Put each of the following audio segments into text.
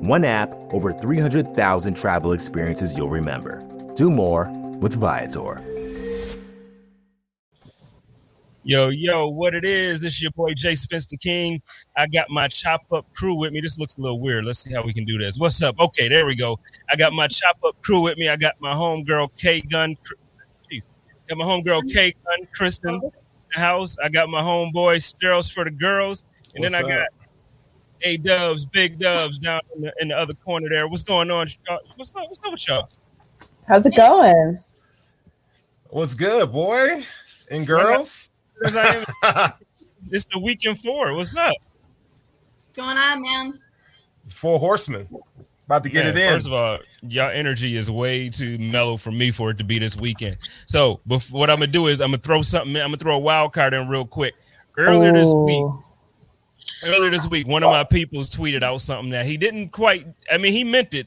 One app, over 300,000 travel experiences you'll remember. Do more with Viator. Yo, yo, what it is? This is your boy Jay Spencer King. I got my chop up crew with me. This looks a little weird. Let's see how we can do this. What's up? Okay, there we go. I got my chop up crew with me. I got my homegirl K Gun. Jeez. Got my homegirl K Gun, Kristen in the house. I got my homeboy Steros for the girls. And What's then I got up? A Dubs, Big Dubs down in the, in the other corner there. What's going on? What's up? What's up with y'all? How's it going? What's good, boy and girls? Because I am- It's the weekend four. What's up? What's going on, man? Four horsemen. About to get Man, it in. First of all, y'all energy is way too mellow for me for it to be this weekend. So, bef- what I'm gonna do is I'm gonna throw something. In, I'm gonna throw a wild card in real quick. Earlier this week, Ooh. Earlier this week, one of my peoples tweeted out something that he didn't quite. I mean, he meant it,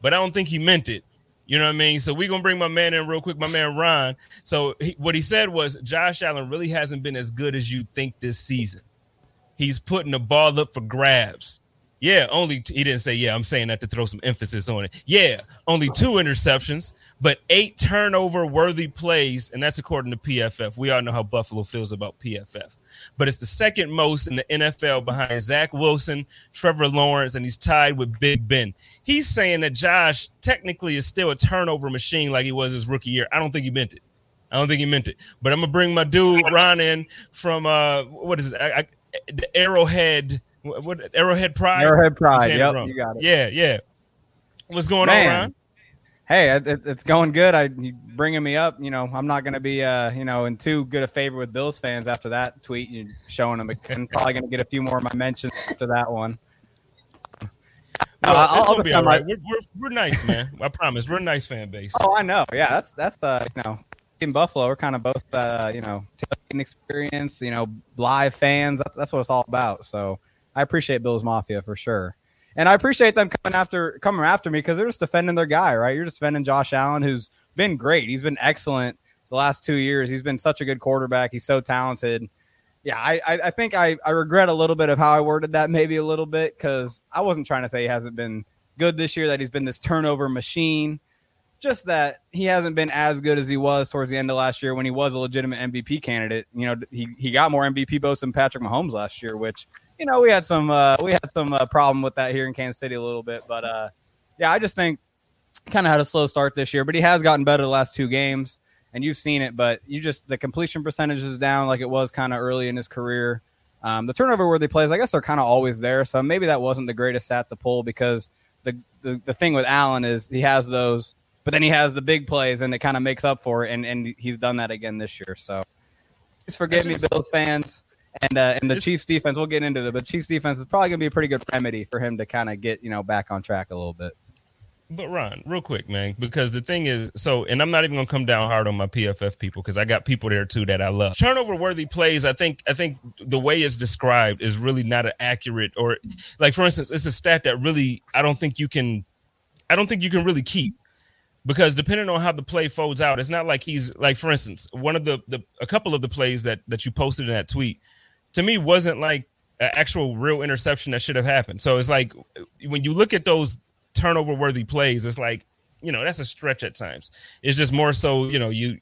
but I don't think he meant it. You know what I mean? So we're gonna bring my man in real quick, my man Ron. So he, what he said was Josh Allen really hasn't been as good as you think this season. He's putting the ball up for grabs. Yeah, only t- he didn't say yeah. I'm saying that to throw some emphasis on it. Yeah, only two interceptions, but eight turnover worthy plays, and that's according to PFF. We all know how Buffalo feels about PFF, but it's the second most in the NFL behind Zach Wilson, Trevor Lawrence, and he's tied with Big Ben. He's saying that Josh technically is still a turnover machine like he was his rookie year. I don't think he meant it. I don't think he meant it. But I'm gonna bring my dude Ron in from uh what is it? I, I, the Arrowhead. What, what Arrowhead Pride? Arrowhead I'm Pride. Yep, you got it. Yeah, yeah. What's going Man. on, Ron? Hey, it, it- it's going good. I you bringing me up. You know, I'm not going to be, uh, you know, in too good a favor with Bills fans after that tweet. You showing them again. Probably going to get a few more of my mentions after that one. Well, Uh, it's gonna be all. We're, we're, we're nice, man. I promise. We're a nice fan base. Oh, I know. Yeah, that's that's the you know in Buffalo. We're kind of both, uh, you know, tailgating experience. You know, live fans. That's that's what it's all about. So I appreciate Bills Mafia for sure, and I appreciate them coming after coming after me because they're just defending their guy, right? You're just defending Josh Allen, who's been great. He's been excellent the last two years. He's been such a good quarterback. He's so talented. Yeah, I, I, I think I, I regret a little bit of how I worded that, maybe a little bit, because I wasn't trying to say he hasn't been good this year, that he's been this turnover machine just that he hasn't been as good as he was towards the end of last year when he was a legitimate MVP candidate. You know, he, he got more MVP votes than Patrick Mahomes last year, which you know we had some uh, we had some uh, problem with that here in Kansas City a little bit. But uh, yeah, I just think kind of had a slow start this year, but he has gotten better the last two games, and you've seen it. But you just the completion percentage is down like it was kind of early in his career. Um, the turnover worthy plays, I guess, are kind of always there. So maybe that wasn't the greatest stat to pull because the, the the thing with Allen is he has those but then he has the big plays and it kind of makes up for it and, and he's done that again this year so please forgive me just- bills fans and uh, and the chiefs defense we'll get into it but chiefs defense is probably going to be a pretty good remedy for him to kind of get you know back on track a little bit But Ron, real quick, man, because the thing is, so, and I'm not even gonna come down hard on my PFF people because I got people there too that I love. Turnover worthy plays, I think, I think the way it's described is really not an accurate or, like for instance, it's a stat that really I don't think you can, I don't think you can really keep because depending on how the play folds out, it's not like he's like, for instance, one of the the a couple of the plays that that you posted in that tweet to me wasn't like an actual real interception that should have happened. So it's like when you look at those turnover worthy plays, it's like, you know, that's a stretch at times. It's just more so, you know, you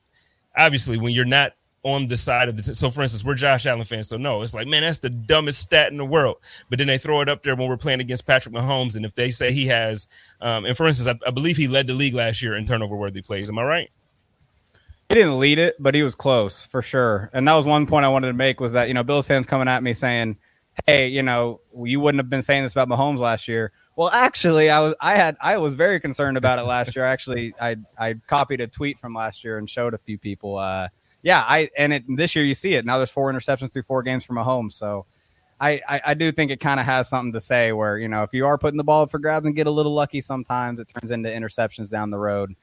obviously when you're not on the side of the t- so for instance, we're Josh Allen fans, so no, it's like, man, that's the dumbest stat in the world. But then they throw it up there when we're playing against Patrick Mahomes, and if they say he has, um, and for instance, I, I believe he led the league last year in turnover worthy plays. Am I right? He didn't lead it but he was close for sure. And that was one point i wanted to make was that you know bills fans coming at me saying hey you know you wouldn't have been saying this about mahomes last year. Well actually i was i had i was very concerned about it last year. Actually i i copied a tweet from last year and showed a few people uh yeah i and it, this year you see it. Now there's four interceptions through four games from mahomes. So I, I, I do think it kind of has something to say where you know if you are putting the ball up for grabs and get a little lucky sometimes it turns into interceptions down the road.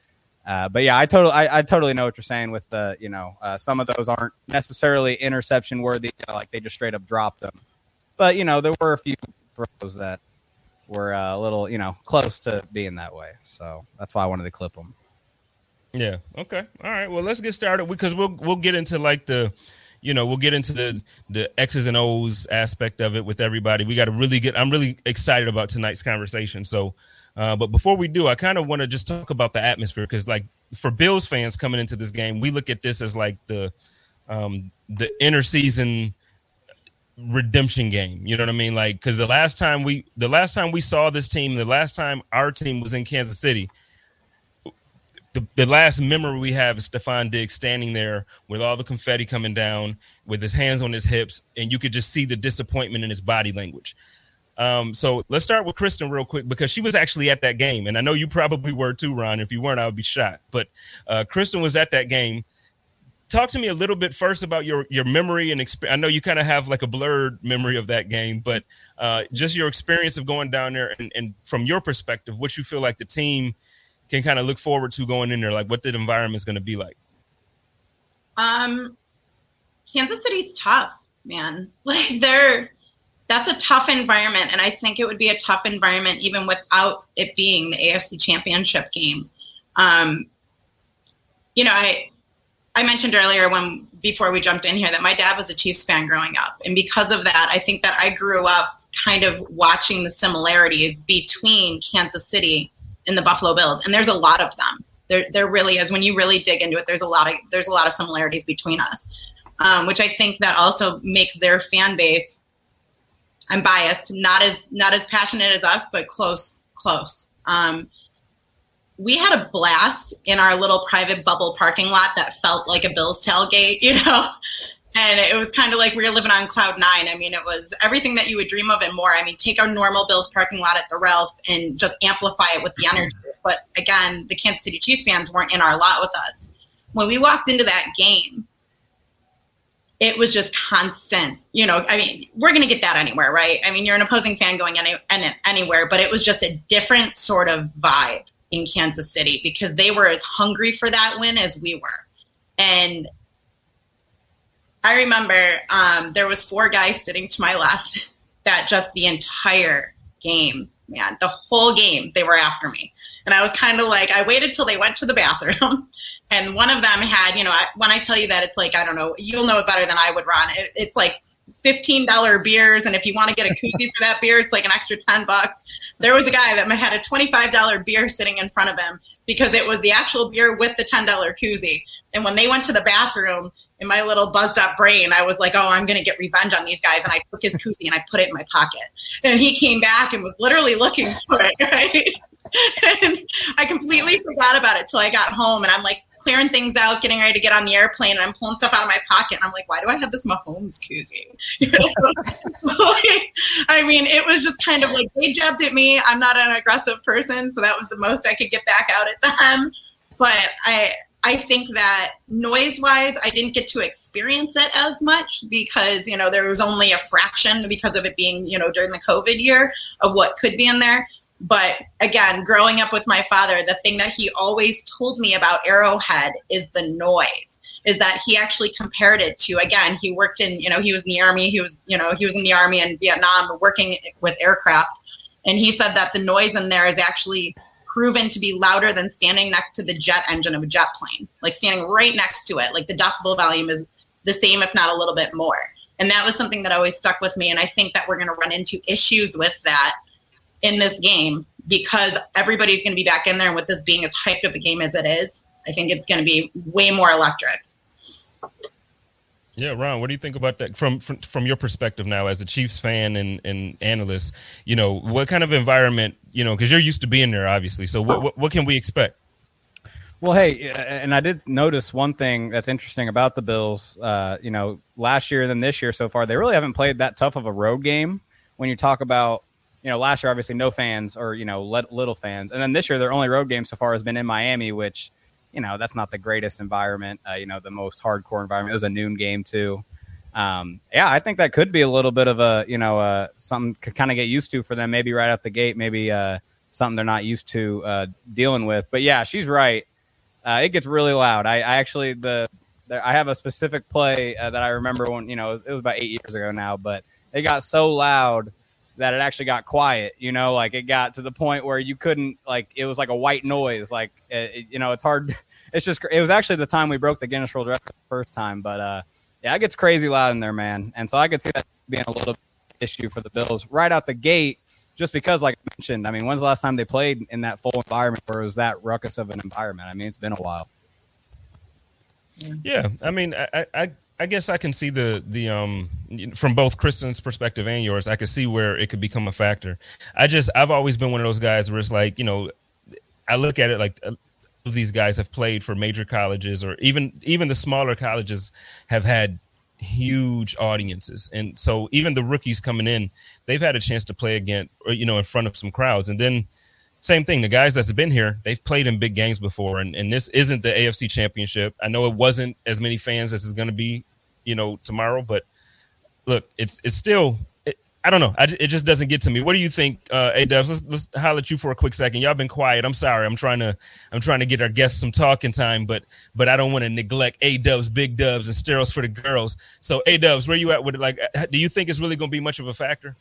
Uh, but yeah, I totally I, I, totally know what you're saying with the you know uh, some of those aren't necessarily interception worthy you know, like they just straight up dropped them. But you know there were a few throws that were uh, a little you know close to being that way. So that's why I wanted to clip them. Yeah. Okay. All right. Well, let's get started because we'll we'll get into like the you know we'll get into the the x's and o's aspect of it with everybody we got to really get i'm really excited about tonight's conversation so uh, but before we do i kind of want to just talk about the atmosphere because like for bills fans coming into this game we look at this as like the um the inner season redemption game you know what i mean like because the last time we the last time we saw this team the last time our team was in kansas city the, the last memory we have is Stefon Diggs standing there with all the confetti coming down, with his hands on his hips, and you could just see the disappointment in his body language. Um, so let's start with Kristen real quick because she was actually at that game, and I know you probably were too, Ron. If you weren't, I would be shot. But uh, Kristen was at that game. Talk to me a little bit first about your your memory and experience. I know you kind of have like a blurred memory of that game, but uh, just your experience of going down there and, and from your perspective, what you feel like the team can kind of look forward to going in there? Like what the environment is going to be like? Um, Kansas City's tough, man. Like they're that's a tough environment, and I think it would be a tough environment even without it being the AFC Championship game. Um, you know, I I mentioned earlier when before we jumped in here that my dad was a Chiefs fan growing up, and because of that, I think that I grew up kind of watching the similarities between Kansas City and the Buffalo Bills, and there's a lot of them. There, there really is. When you really dig into it, there's a lot of there's a lot of similarities between us, um, which I think that also makes their fan base. I'm biased, not as not as passionate as us, but close, close. Um, we had a blast in our little private bubble parking lot that felt like a Bills tailgate, you know and it was kind of like we were living on cloud nine. I mean, it was everything that you would dream of and more. I mean, take our normal Bills parking lot at the Ralph and just amplify it with the energy. But again, the Kansas City Chiefs fans weren't in our lot with us. When we walked into that game, it was just constant. You know, I mean, we're going to get that anywhere, right? I mean, you're an opposing fan going any, any, anywhere, but it was just a different sort of vibe in Kansas City because they were as hungry for that win as we were. And I remember um, there was four guys sitting to my left that just the entire game, man, the whole game, they were after me. And I was kind of like, I waited till they went to the bathroom. And one of them had, you know, I, when I tell you that, it's like, I don't know, you'll know it better than I would, Ron. It, it's like $15 beers. And if you want to get a koozie for that beer, it's like an extra 10 bucks. There was a guy that had a $25 beer sitting in front of him because it was the actual beer with the $10 koozie. And when they went to the bathroom, in my little buzzed up brain, I was like, oh, I'm going to get revenge on these guys. And I took his koozie and I put it in my pocket. And he came back and was literally looking for it, right? and I completely forgot about it till I got home. And I'm like clearing things out, getting ready to get on the airplane. And I'm pulling stuff out of my pocket. And I'm like, why do I have this Mahomes koozie? I mean, it was just kind of like they jabbed at me. I'm not an aggressive person. So that was the most I could get back out at them. But I, I think that noise wise, I didn't get to experience it as much because, you know, there was only a fraction because of it being, you know, during the COVID year of what could be in there. But again, growing up with my father, the thing that he always told me about Arrowhead is the noise. Is that he actually compared it to again, he worked in, you know, he was in the army, he was, you know, he was in the army in Vietnam working with aircraft. And he said that the noise in there is actually proven to be louder than standing next to the jet engine of a jet plane, like standing right next to it. Like the decibel volume is the same, if not a little bit more. And that was something that always stuck with me. And I think that we're going to run into issues with that in this game because everybody's going to be back in there. And with this being as hyped of a game as it is, I think it's going to be way more electric. Yeah, Ron, what do you think about that from from, from your perspective now as a Chiefs fan and, and analyst? You know, what kind of environment, you know, because you're used to being there, obviously. So, what, what, what can we expect? Well, hey, and I did notice one thing that's interesting about the Bills. Uh, you know, last year and then this year so far, they really haven't played that tough of a road game. When you talk about, you know, last year obviously no fans or you know little fans, and then this year their only road game so far has been in Miami, which you know that's not the greatest environment. Uh, you know, the most hardcore environment. It was a noon game too. um, yeah, I think that could be a little bit of a you know uh, something to kind of get used to for them. Maybe right out the gate, maybe uh, something they're not used to uh, dealing with. But yeah, she's right. Uh, it gets really loud. I, I actually the, the, I have a specific play uh, that I remember when you know it was about eight years ago now, but it got so loud that it actually got quiet. You know, like it got to the point where you couldn't like it was like a white noise. Like it, you know, it's hard. It's just it was actually the time we broke the Guinness World Record the first time, but uh, yeah, it gets crazy loud in there, man. And so I could see that being a little issue for the Bills right out the gate, just because, like I mentioned, I mean, when's the last time they played in that full environment where it was that ruckus of an environment? I mean, it's been a while. Yeah, I mean, I, I, I guess I can see the the um from both Kristen's perspective and yours. I could see where it could become a factor. I just I've always been one of those guys where it's like you know, I look at it like of these guys have played for major colleges or even even the smaller colleges have had huge audiences and so even the rookies coming in they've had a chance to play again or you know in front of some crowds and then same thing the guys that's been here they've played in big games before and, and this isn't the afc championship i know it wasn't as many fans as is going to be you know tomorrow but look it's it's still I don't know. I, it just doesn't get to me. What do you think, uh, A Dubs? Let's, let's holler at you for a quick second. Y'all been quiet. I'm sorry. I'm trying to I'm trying to get our guests some talking time, but but I don't want to neglect A Dubs, Big Dubs, and steroids for the girls. So A Dubs, where you at with it? Like, uh, do you think it's really going to be much of a factor?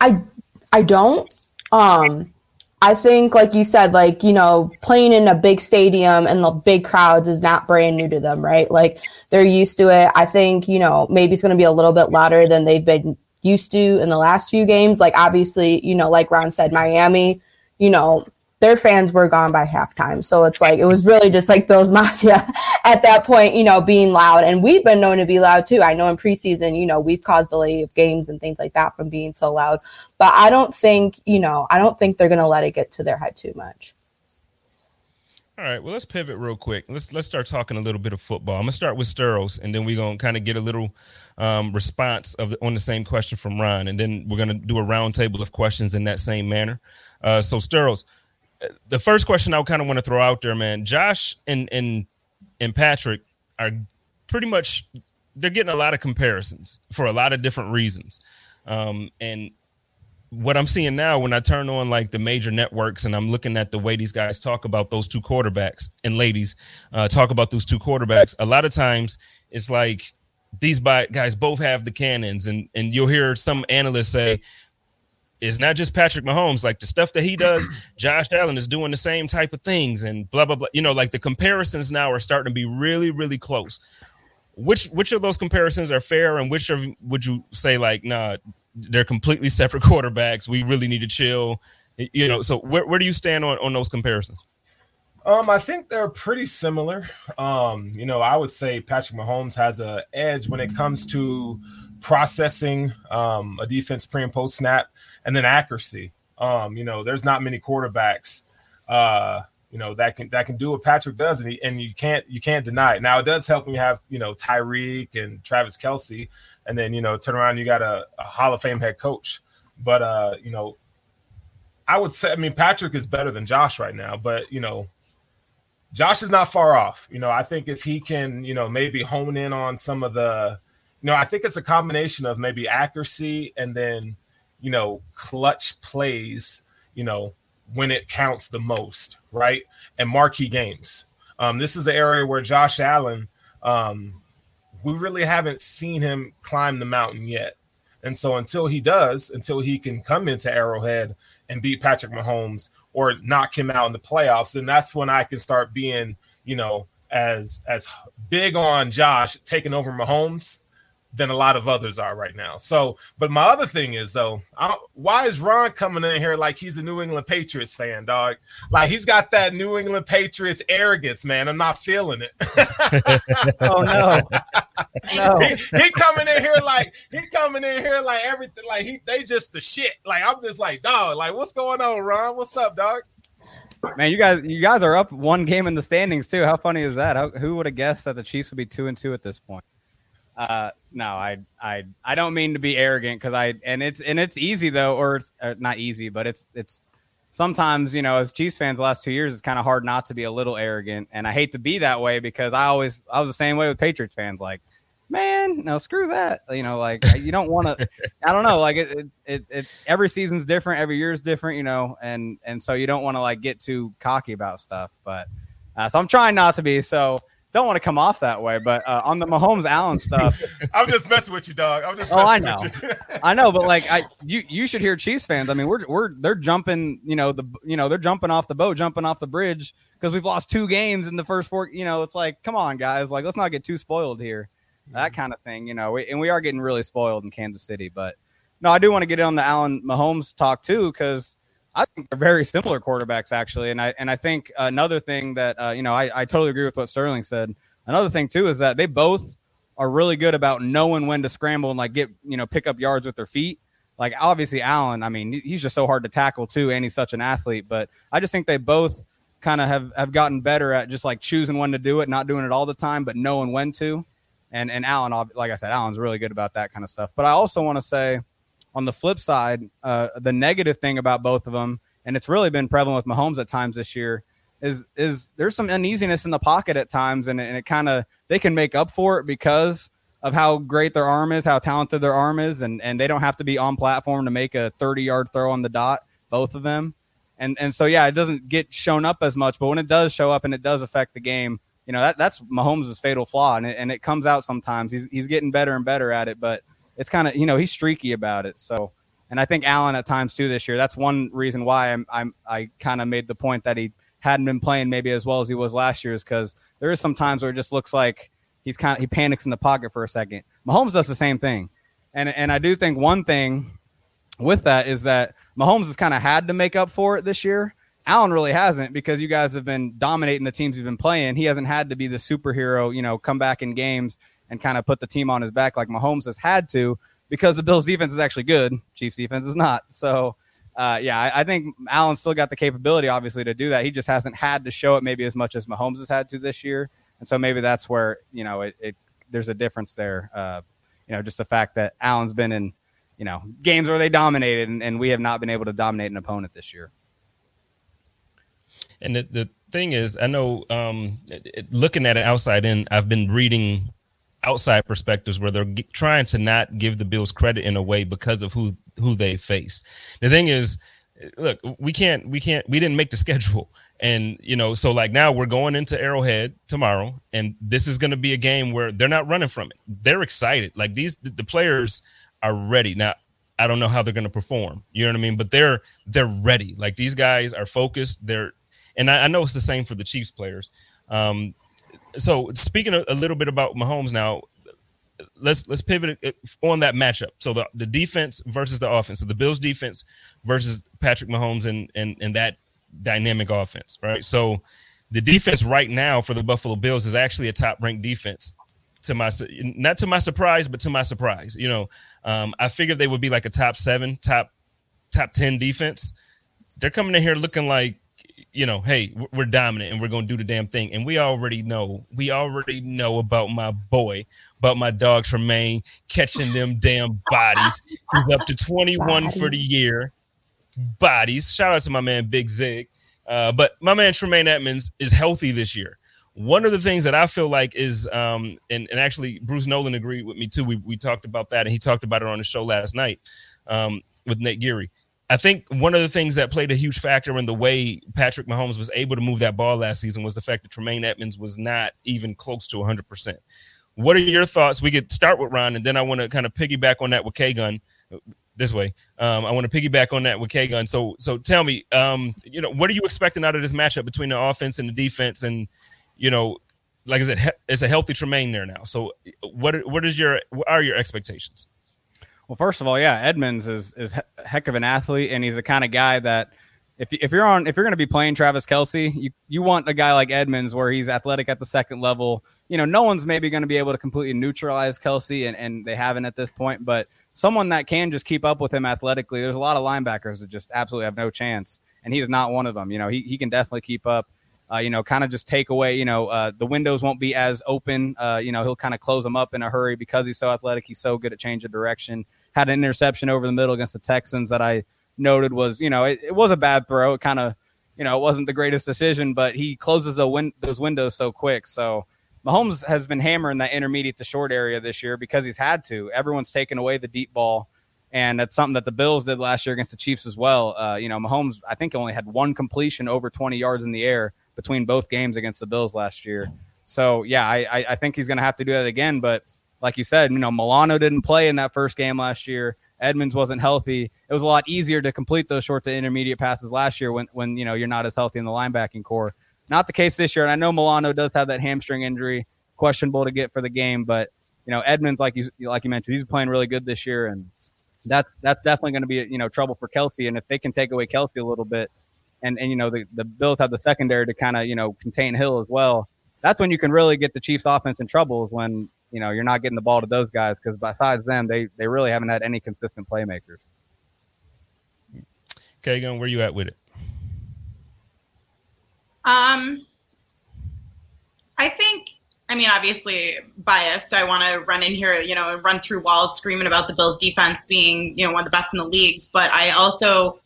I I don't. Um, I think, like you said, like, you know, playing in a big stadium and the big crowds is not brand new to them, right? Like, they're used to it. I think, you know, maybe it's going to be a little bit louder than they've been used to in the last few games. Like, obviously, you know, like Ron said, Miami, you know, their fans were gone by halftime. So it's like it was really just like Bills Mafia at that point, you know, being loud. And we've been known to be loud too. I know in preseason, you know, we've caused delay of games and things like that from being so loud. But I don't think, you know, I don't think they're gonna let it get to their head too much. All right, well, let's pivot real quick. Let's let's start talking a little bit of football. I'm gonna start with Sterls, and then we're gonna kind of get a little um, response of the, on the same question from Ron, and then we're gonna do a roundtable of questions in that same manner. Uh, so Sterls, the first question I kind of want to throw out there, man. Josh and and and Patrick are pretty much they're getting a lot of comparisons for a lot of different reasons. Um, and what I'm seeing now when I turn on like the major networks and I'm looking at the way these guys talk about those two quarterbacks and ladies uh, talk about those two quarterbacks, a lot of times it's like these guys both have the cannons, and and you'll hear some analysts say, it's not just Patrick Mahomes. Like the stuff that he does, Josh Allen is doing the same type of things and blah blah blah. You know, like the comparisons now are starting to be really, really close. Which which of those comparisons are fair and which of would you say like, nah, they're completely separate quarterbacks. We really need to chill. You know, so where, where do you stand on, on those comparisons? Um, I think they're pretty similar. Um, you know, I would say Patrick Mahomes has a edge when it comes to processing um, a defense pre and post snap and then accuracy. Um, you know, there's not many quarterbacks, uh, you know, that can that can do what Patrick does, and, he, and you can't you can't deny it. Now it does help when you have you know Tyreek and Travis Kelce, and then you know turn around you got a, a Hall of Fame head coach. But uh, you know, I would say I mean Patrick is better than Josh right now, but you know. Josh is not far off. You know, I think if he can, you know, maybe hone in on some of the, you know, I think it's a combination of maybe accuracy and then you know, clutch plays, you know, when it counts the most, right? And marquee games. Um, this is the area where Josh Allen, um, we really haven't seen him climb the mountain yet. And so until he does, until he can come into Arrowhead and beat Patrick Mahomes or knock him out in the playoffs, then that's when I can start being, you know, as as big on Josh taking over Mahomes than a lot of others are right now. So, but my other thing is though, why is Ron coming in here like he's a New England Patriots fan, dog? Like he's got that New England Patriots arrogance, man. I'm not feeling it. oh no, no. He, he, coming in here like he's coming in here like everything, like he they just the shit. Like I'm just like, dog, like what's going on, Ron? What's up, dog? Man, you guys, you guys are up one game in the standings too. How funny is that? How, who would have guessed that the Chiefs would be two and two at this point? Uh, no, I, I, I don't mean to be arrogant because I, and it's, and it's easy though, or it's uh, not easy, but it's, it's sometimes, you know, as Chiefs fans, the last two years, it's kind of hard not to be a little arrogant. And I hate to be that way because I always, I was the same way with Patriots fans. Like, man, no, screw that. You know, like you don't want to. I don't know. Like it, it, it, it, every season's different. Every year's different. You know, and and so you don't want to like get too cocky about stuff. But uh, so I'm trying not to be. So don't want to come off that way. But uh, on the Mahomes Allen stuff, I'm just messing with you, dog. I'm just. Oh, I know. I know, but like I, you, you should hear Chiefs fans. I mean, we're we're they're jumping. You know the you know they're jumping off the boat, jumping off the bridge because we've lost two games in the first four. You know, it's like, come on, guys. Like, let's not get too spoiled here that kind of thing, you know. We, and we are getting really spoiled in Kansas City, but no, I do want to get on the Allen Mahomes talk too because I think they're very similar quarterbacks actually, and I and I think another thing that uh, you know I, I totally agree with what Sterling said. Another thing too is that they both are really good about knowing when to scramble and like get you know pick up yards with their feet. Like obviously Allen, I mean he's just so hard to tackle too, and he's such an athlete. But I just think they both kind of have have gotten better at just like choosing when to do it, not doing it all the time, but knowing when to. And and Allen, like I said, Allen's really good about that kind of stuff. But I also want to say, on the flip side, uh, the negative thing about both of them, and it's really been prevalent with Mahomes at times this year, is is there's some uneasiness in the pocket at times, and, and it kind of they can make up for it because of how great their arm is, how talented their arm is, and and they don't have to be on platform to make a 30 yard throw on the dot, both of them. And and so yeah, it doesn't get shown up as much, but when it does show up and it does affect the game, you know that that's Mahomes' fatal flaw, and it, and it comes out sometimes. He's he's getting better and better at it, but it's kind of you know he's streaky about it. So, and I think Allen at times too this year. That's one reason why I'm I'm I kind of made the point that he hadn't been playing maybe as well as he was last year is because there is some times where it just looks like he's kind of he panics in the pocket for a second. Mahomes does the same thing, and and I do think one thing with that is that Mahomes has kind of had to make up for it this year Allen really hasn't because you guys have been dominating the teams you've been playing. He hasn't had to be the superhero, you know, come back in games and kind of put the team on his back like Mahomes has had to because the Bills defense is actually good. Chiefs defense is not. So, uh, yeah, I, I, think Allen still got the capability, obviously, to do that. He just hasn't had to show it maybe as much as Mahomes has had to this year. And so maybe that's where, you know, it, it there's a difference there. Uh, you know, just the fact that Allen's been in, you know, games where they dominated and, and we have not been able to dominate an opponent this year. And the, the thing is, I know um, looking at it outside in, I've been reading outside perspectives where they're g- trying to not give the Bills credit in a way because of who who they face. The thing is, look, we can't we can't we didn't make the schedule, and you know, so like now we're going into Arrowhead tomorrow, and this is going to be a game where they're not running from it. They're excited, like these the, players are ready now. I don't know how they're going to perform. You know what I mean? But they're they're ready. Like these guys are focused. They're and I, I, know it's the same for the Chiefs players. Um, so speaking a, a, little bit about Mahomes now, let's let's pivot on that matchup. So the, the defense versus the offense. So the Bills defense versus Patrick Mahomes and and and that dynamic offense, right? So the defense right now for the Buffalo Bills is actually a top ranked defense. To my not to my surprise, but to my surprise, you know, um, I figured they would be like a top seven, top top ten defense. They're coming in here looking like you know, hey, we're dominant and we're going to do the damn thing. And we already know, we already know about my boy, about my dog Tremaine catching them damn bodies. He's up to 21 for the year. Bodies. Shout out to my man Big Zig. Uh, but my man Tremaine Edmunds is healthy this year. One of the things that I feel like is, um, and, and actually Bruce Nolan agreed with me too. We, we talked about that and he talked about it on the show last night um, with Nate Geary I think one of the things that played a huge factor in the way Patrick Mahomes was able to move that ball last season was the fact that Tremaine Edmunds was not even close to 100%. What are your thoughts? We could start with Ron, and then I want to kind of piggyback on that with K Gun this way. Um, I want to piggyback on that with K Gun. So, so tell me, um, you know, what are you expecting out of this matchup between the offense and the defense? And you know, like I said, it's a healthy Tremaine there now. So, what what is your what are your expectations? Well, first of all, yeah, Edmunds is is a heck of an athlete, and he's the kind of guy that if if you're on if you're going to be playing Travis Kelce, you you want a guy like Edmunds where he's athletic at the second level. You know, no one's maybe going to be able to completely neutralize Kelce, and and they haven't at this point, but someone that can just keep up with him athletically. There's a lot of linebackers that just absolutely have no chance, and he is not one of them. You know, he he can definitely keep up. Uh, you know, kind of just take away, you know, uh, the windows won't be as open. Uh, you know, he'll kind of close them up in a hurry because he's so athletic. He's so good at change of direction. Had an interception over the middle against the Texans that I noted was, you know, it, it was a bad throw. It kind of, you know, it wasn't the greatest decision, but he closes win- those windows so quick. So, Mahomes has been hammering that intermediate to short area this year because he's had to. Everyone's taken away the deep ball, and that's something that the Bills did last year against the Chiefs as well. Uh, you know, Mahomes, I think, only had one completion over 20 yards in the air between both games against the Bills last year. So, yeah, I, I think he's going to have to do that again. But like you said, you know, Milano didn't play in that first game last year. Edmunds wasn't healthy. It was a lot easier to complete those short to intermediate passes last year when, when you know you're not as healthy in the linebacking corps. Not the case this year. And I know Milano does have that hamstring injury, questionable to get for the game. But you know, Edmunds, like you like you mentioned, he's playing really good this year, and that's that's definitely going to be you know trouble for Kelce. And if they can take away Kelce a little bit, and and you know the, the Bills have the secondary to kind of you know contain Hill as well. That's when you can really get the Chiefs offense in trouble is when you know you're not getting the ball to those guys because besides them they they really haven't had any consistent playmakers. K Gun, where you at with it? Um, I think. I mean, obviously biased. I want to run in here, you know, and run through walls screaming about the Bills' defense being, you know, one of the best in the leagues. But I also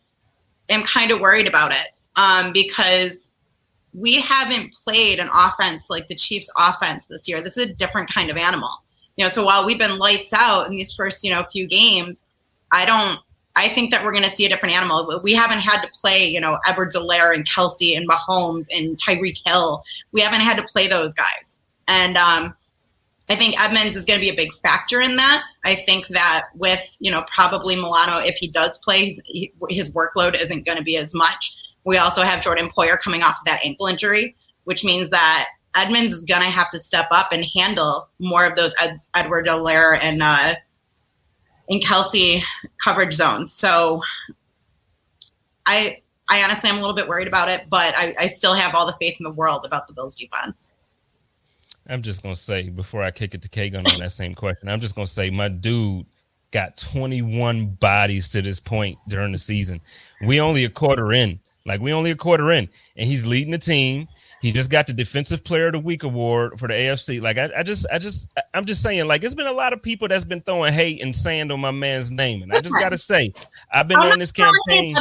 am kind of worried about it um, because we haven't played an offense like the Chiefs' offense this year. This is a different kind of animal. You know, so while we've been lights out in these first, you know, few games, I don't I think that we're going to see a different animal. We haven't had to play, you know, Edwards-Helaire and Kelce and Mahomes and Tyreek Hill. We haven't had to play those guys. And um, I think Edmunds is going to be a big factor in that. I think that with, you know, probably Milano, if he does play, his, his workload isn't going to be as much. We also have Jordan Poyer coming off of that ankle injury, which means that Edmunds is going to have to step up and handle more of those Ed, Edwards-Helaire and uh, in Kelce coverage zones. So I I honestly am a little bit worried about it, but I, I still have all the faith in the world about the Bills defense. I'm just gonna say before I kick it to Kagan on that same question, I'm just gonna say my dude got 21 bodies to this point during the season. We only a quarter in, like we only a quarter in, and he's leading the team. He just got the Defensive Player of the Week award for the AFC. Like I, I just, I just, I'm just saying, like it's been a lot of people that's been throwing hate and sand on my man's name, and I just gotta say, I've been on this campaign.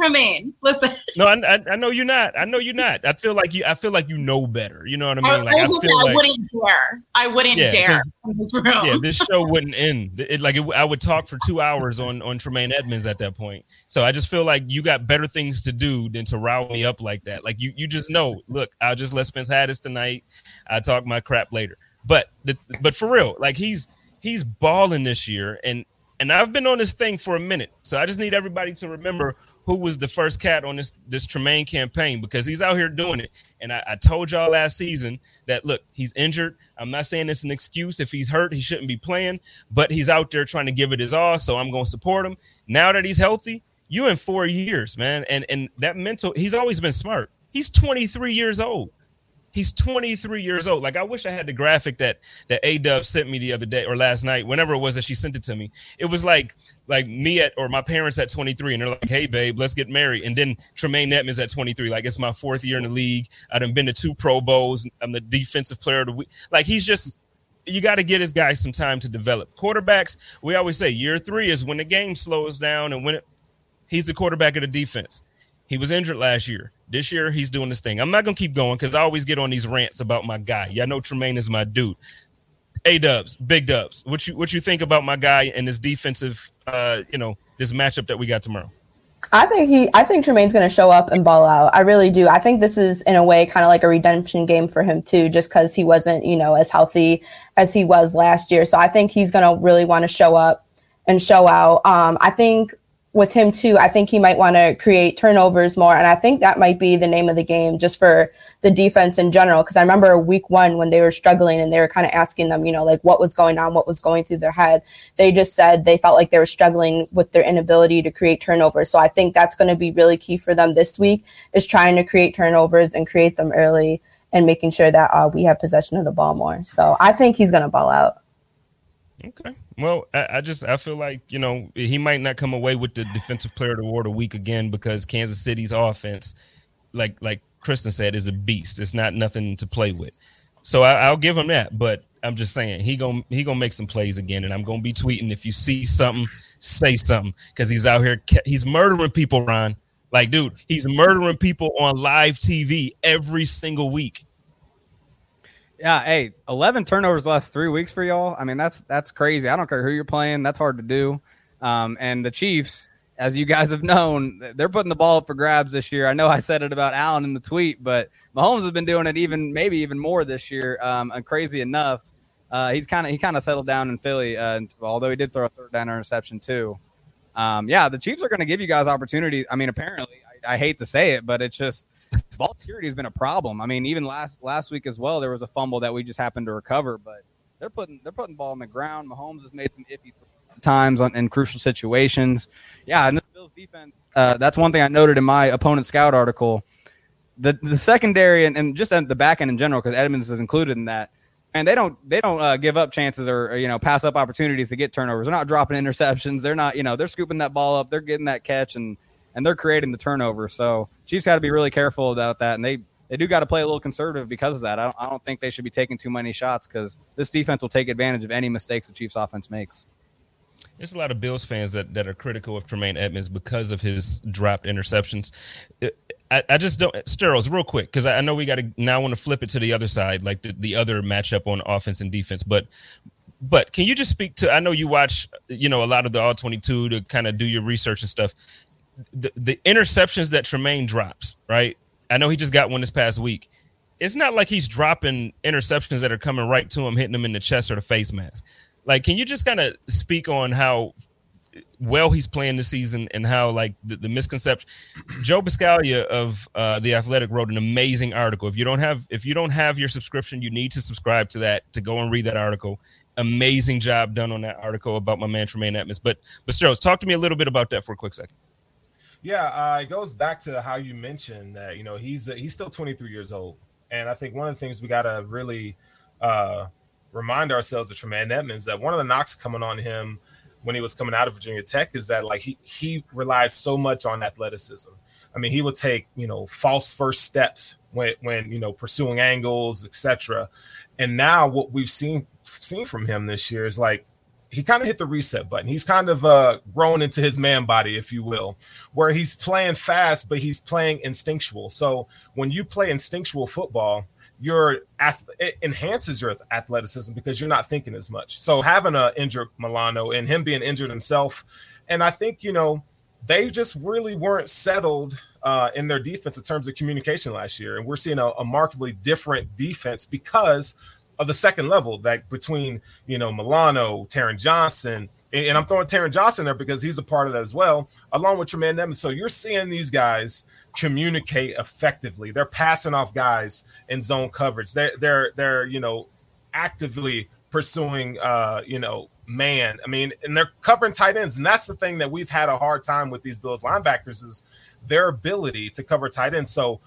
Remain. Listen. No, I, I, I, know you're not. I know you're not. I feel like you. I feel like you know better. You know what I mean? Like I, I feel I like wouldn't dare. I wouldn't yeah, dare. This yeah, this show wouldn't end. It, like it, I would talk for two hours on on Tremaine Edmunds at that point. So I just feel like you got better things to do than to rile me up like that. Like you, you just know. Look, I'll just let Spence have this tonight. I talk my crap later. But the, but for real, like he's he's balling this year, and and I've been on this thing for a minute, so I just need everybody to remember who was the first cat on this this Tremaine campaign because he's out here doing it. And I, I, told y'all last season that look, he's injured. I'm not saying it's an excuse. If he's hurt, he shouldn't be playing, but he's out there trying to give it his all. So I'm gonna support him. Now that he's healthy, you in four years, man. And and that mental, he's always been smart. He's 23 years old. He's 23 years old. Like I wish I had the graphic that that A Dub sent me the other day or last night, whenever it was that she sent it to me. It was like like me at or my parents at 23, and they're like, "Hey, babe, let's get married." And then Tremaine Edmunds at 23, like it's my fourth year in the league. I've been to two Pro Bowls. I'm the defensive player of the week. Like he's just you got to get his guys some time to develop. Quarterbacks, we always say year three is when the game slows down and when it, he's the quarterback of the defense. He was injured last year. This year, he's doing this thing. I'm not gonna keep going because I always get on these rants about my guy. Y'all know Tremaine is my dude. A Dubs, big Dubs. What you what you think about my guy and this defensive, uh, you know, this matchup that we got tomorrow? I think he, I think Tremaine's going to show up and ball out. I really do. I think this is in a way kind of like a redemption game for him too, just because he wasn't, you know, as healthy as he was last year. So I think he's going to really want to show up and show out. Um, I think with him too, I think he might want to create turnovers more. And I think that might be the name of the game just for the defense in general. Cause I remember week one when they were struggling and they were kind of asking them, you know, like what was going on, what was going through their head. They just said they felt like they were struggling with their inability to create turnovers. So I think that's going to be really key for them this week is trying to create turnovers and create them early and making sure that uh, we have possession of the ball more. So I think he's going to ball out. Okay. Well, I, I, just I feel like you know he might not come away with the defensive player of the award a week again because Kansas City's offense, like like Kristen said, is a beast. It's not nothing to play with. So I, will give him that. But I'm just saying he gonna he gonna make some plays again, and I'm gonna be tweeting if you see something, say something because he's out here he's murdering people. Ron, like dude, he's murdering people on live TV every single week. Yeah, hey, eleven turnovers last three weeks for y'all. I mean, that's that's crazy. I don't care who you're playing; that's hard to do. Um, and the Chiefs, as you guys have known, they're putting the ball up for grabs this year. I know I said it about Allen in the tweet, but Mahomes has been doing it even maybe even more this year. Um, and crazy enough, uh, he's kind of he kind of settled down in Philly, uh, although he did throw a third down interception too. Um, yeah, the Chiefs are going to give you guys opportunities. I mean, apparently, I, I, hate to say it, but it's just ball security has been a problem. I mean, even last last week as well, there was a fumble that we just happened to recover, but they're putting they're putting the ball on the ground. Mahomes has made some iffy times on, in crucial situations. Yeah, and this Bills defense. Uh, that's one thing I noted in my opponent scout article. The the secondary and, and just the back end in general, because Edmunds is included in that and they don't they don't uh, give up chances or, or, you know pass up opportunities to get turnovers. They're not dropping interceptions. They're not you know they're scooping that ball up. They're getting that catch and and they're creating the turnover. So Chiefs got to be really careful about that, and they they do got to play a little conservative because of that. I don't, I don't think they should be taking too many shots because this defense will take advantage of any mistakes the Chiefs offense makes. There's a lot of Bills fans that, that are critical of Tremaine Edmunds because of his dropped interceptions. I, I just don't Steros real quick because I, I, know we got to now want to flip it to the other side, like the, the other matchup on offense and defense. But but can you just speak to? I know you watch you know a lot of the all twenty two to kind of do your research and stuff. The interceptions that Tremaine drops, right? I know he just got one this past week. It's not like he's dropping interceptions that are coming right to him, hitting him in the chest or the face mask. Like, can you just kind of speak on how well he's playing this season and how like the, the misconception joe buscaglia of uh, the athletic wrote an amazing article if you don't have if you don't have your subscription you need to subscribe to that to go and read that article amazing job done on that article about my man tremaine edmunds but but Sterling, talk to me a little bit about that for a quick second yeah uh, it goes back to how you mentioned that you know he's uh, he's still 23 years old and i think one of the things we got to really uh, remind ourselves of tremaine edmunds that one of the knocks coming on him when he was coming out of Virginia Tech is that like he he relied so much on athleticism. I mean, he would take you know false first steps when when you know pursuing angles, etc. And now what we've seen seen from him this year is like he kind of hit the reset button. He's kind of uh, grown into his man body, if you will, where he's playing fast, but he's playing instinctual. So when you play instinctual football, your it enhances your athleticism because you're not thinking as much. So having a injured Milano and him being injured himself, and I think you know they just really weren't settled uh, in their defense in terms of communication last year, and we're seeing a, a markedly different defense because of the second level that between you know Milano, Taron Johnson, and, and I'm throwing Taron Johnson there because he's a part of that as well, along with Tremaine Edmunds. So you're seeing these guys communicate effectively. They're passing off guys in zone coverage. They're they're they're you know actively pursuing uh you know man. I mean, and they're covering tight ends, and that's the thing that we've had a hard time with these Bills linebackers is their ability to cover tight ends. So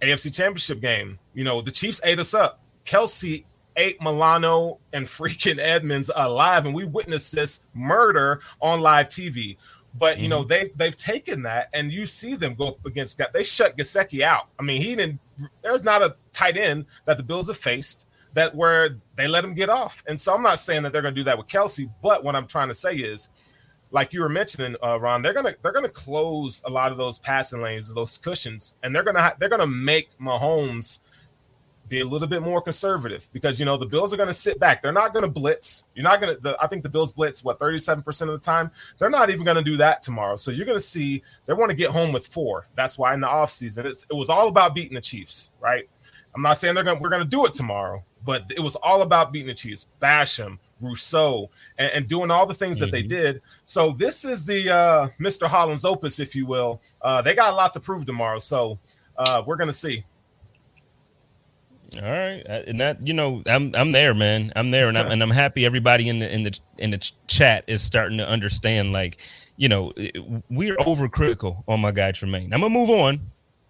AFC Championship game, you know, the Chiefs ate us up. Kelce ate Milano and freaking Edmunds alive, and we witnessed this murder on live TV. But you mm-hmm. know they they've taken that, and you see them go up against. That. They shut Gesicki out. I mean, he didn't. There's not a tight end that the Bills have faced that where they let him get off. And so I'm not saying that they're going to do that with Kelce, but what I'm trying to say is, like you were mentioning, uh, Ron, they're gonna they're gonna close a lot of those passing lanes, those cushions, and they're gonna they're gonna make Mahomes be a little bit more conservative because you know the Bills are going to sit back. They're not going to blitz. You're not going to. I think the Bills blitz what 37 percent of the time. They're not even going to do that tomorrow. So you're going to see they want to get home with four. That's why in the offseason it was all about beating the Chiefs, right? I'm not saying they're going. We're going to do it tomorrow, but it was all about beating the Chiefs. Basham, Rousseau, and, and doing all the things mm-hmm. that they mm-hmm. did. So this is the uh, Mr. Holland's opus, if you will. Uh, they got a lot to prove tomorrow. So uh, we're going to see. All right, and that you know, I'm I'm there, man. I'm there, and I'm and I'm happy. Everybody in the in the in the chat is starting to understand. Like, you know, we're overcritical on my guy Tremaine. I'm gonna move on.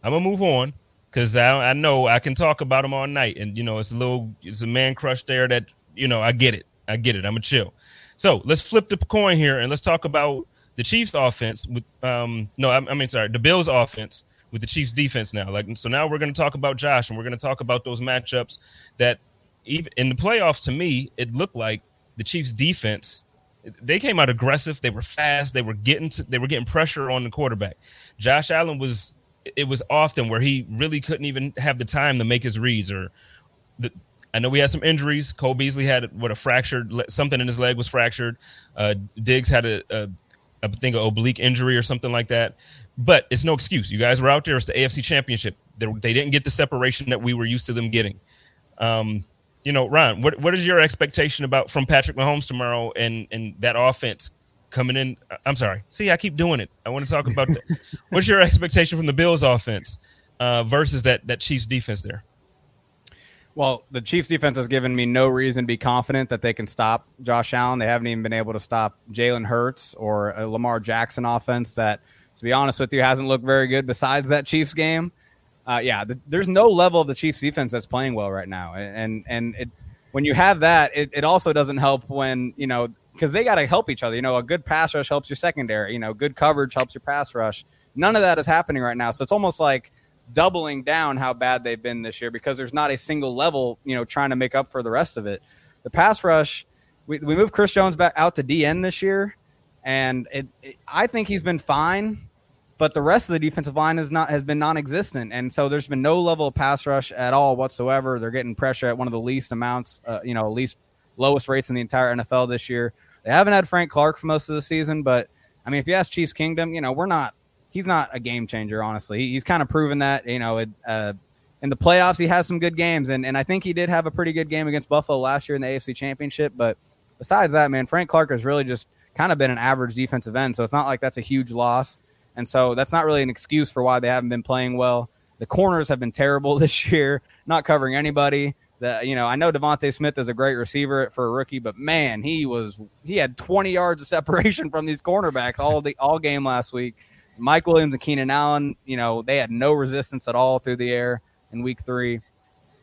I'm gonna move on because I I know I can talk about him all night, and you know, it's a little it's a man crush there that you know I get it. I get it. I'm a chill. So let's flip the coin here and let's talk about the Chiefs' offense. With um, no, I, I mean, sorry, the Bills' offense with the Chiefs defense now. Like so now we're going to talk about Josh and we're going to talk about those matchups that even in the playoffs to me it looked like the Chiefs defense they came out aggressive, they were fast, they were getting to, they were getting pressure on the quarterback. Josh Allen was it was often where he really couldn't even have the time to make his reads or the I know we had some injuries. Cole Beasley had what a fractured something in his leg was fractured. Uh, Diggs had a, a I think an oblique injury or something like that. But it's no excuse. You guys were out there. It's the AFC Championship. They, they didn't get the separation that we were used to them getting. Um, you know, Ron, what what is your expectation about from Patrick Mahomes tomorrow and and that offense coming in? I'm sorry. See, I keep doing it. I want to talk about that. What's your expectation from the Bills offense uh, versus that that Chiefs defense there? Well, the Chiefs defense has given me no reason to be confident that they can stop Josh Allen. They haven't even been able to stop Jalen Hurts or a Lamar Jackson offense that, to be honest with you, hasn't looked very good besides that Chiefs game. Uh, yeah, the, there's no level of the Chiefs defense that's playing well right now. And and it, when you have that, it, it also doesn't help when, you know, because they got to help each other. You know, a good pass rush helps your secondary, you know, good coverage helps your pass rush. None of that is happening right now. So it's almost like – doubling down how bad they've been this year because there's not a single level, you know, trying to make up for the rest of it. The pass rush, we, we moved Chris Jones back out to DE this year, and it, it, I think he's been fine, but the rest of the defensive line is not has been non-existent, and so there's been no level of pass rush at all whatsoever. They're getting pressure at one of the least amounts, uh, you know, least lowest rates in the entire NFL this year. They haven't had Frank Clark for most of the season, but I mean, if you ask Chiefs Kingdom, you know, we're not he's not a game changer. Honestly, he's kind of proven that. You know, it, uh, in the playoffs, he has some good games, and and I think he did have a pretty good game against Buffalo last year in the AFC Championship. But besides that, man, Frank Clark has really just kind of been an average defensive end. So it's not like that's a huge loss, and so that's not really an excuse for why they haven't been playing well. The corners have been terrible this year, not covering anybody. The, you know, I know DeVonta Smith is a great receiver for a rookie, but man, he was he had 20 yards of separation from these cornerbacks all the all game last week. Mike Williams and Keenan Allen, you know, they had no resistance at all through the air in week three.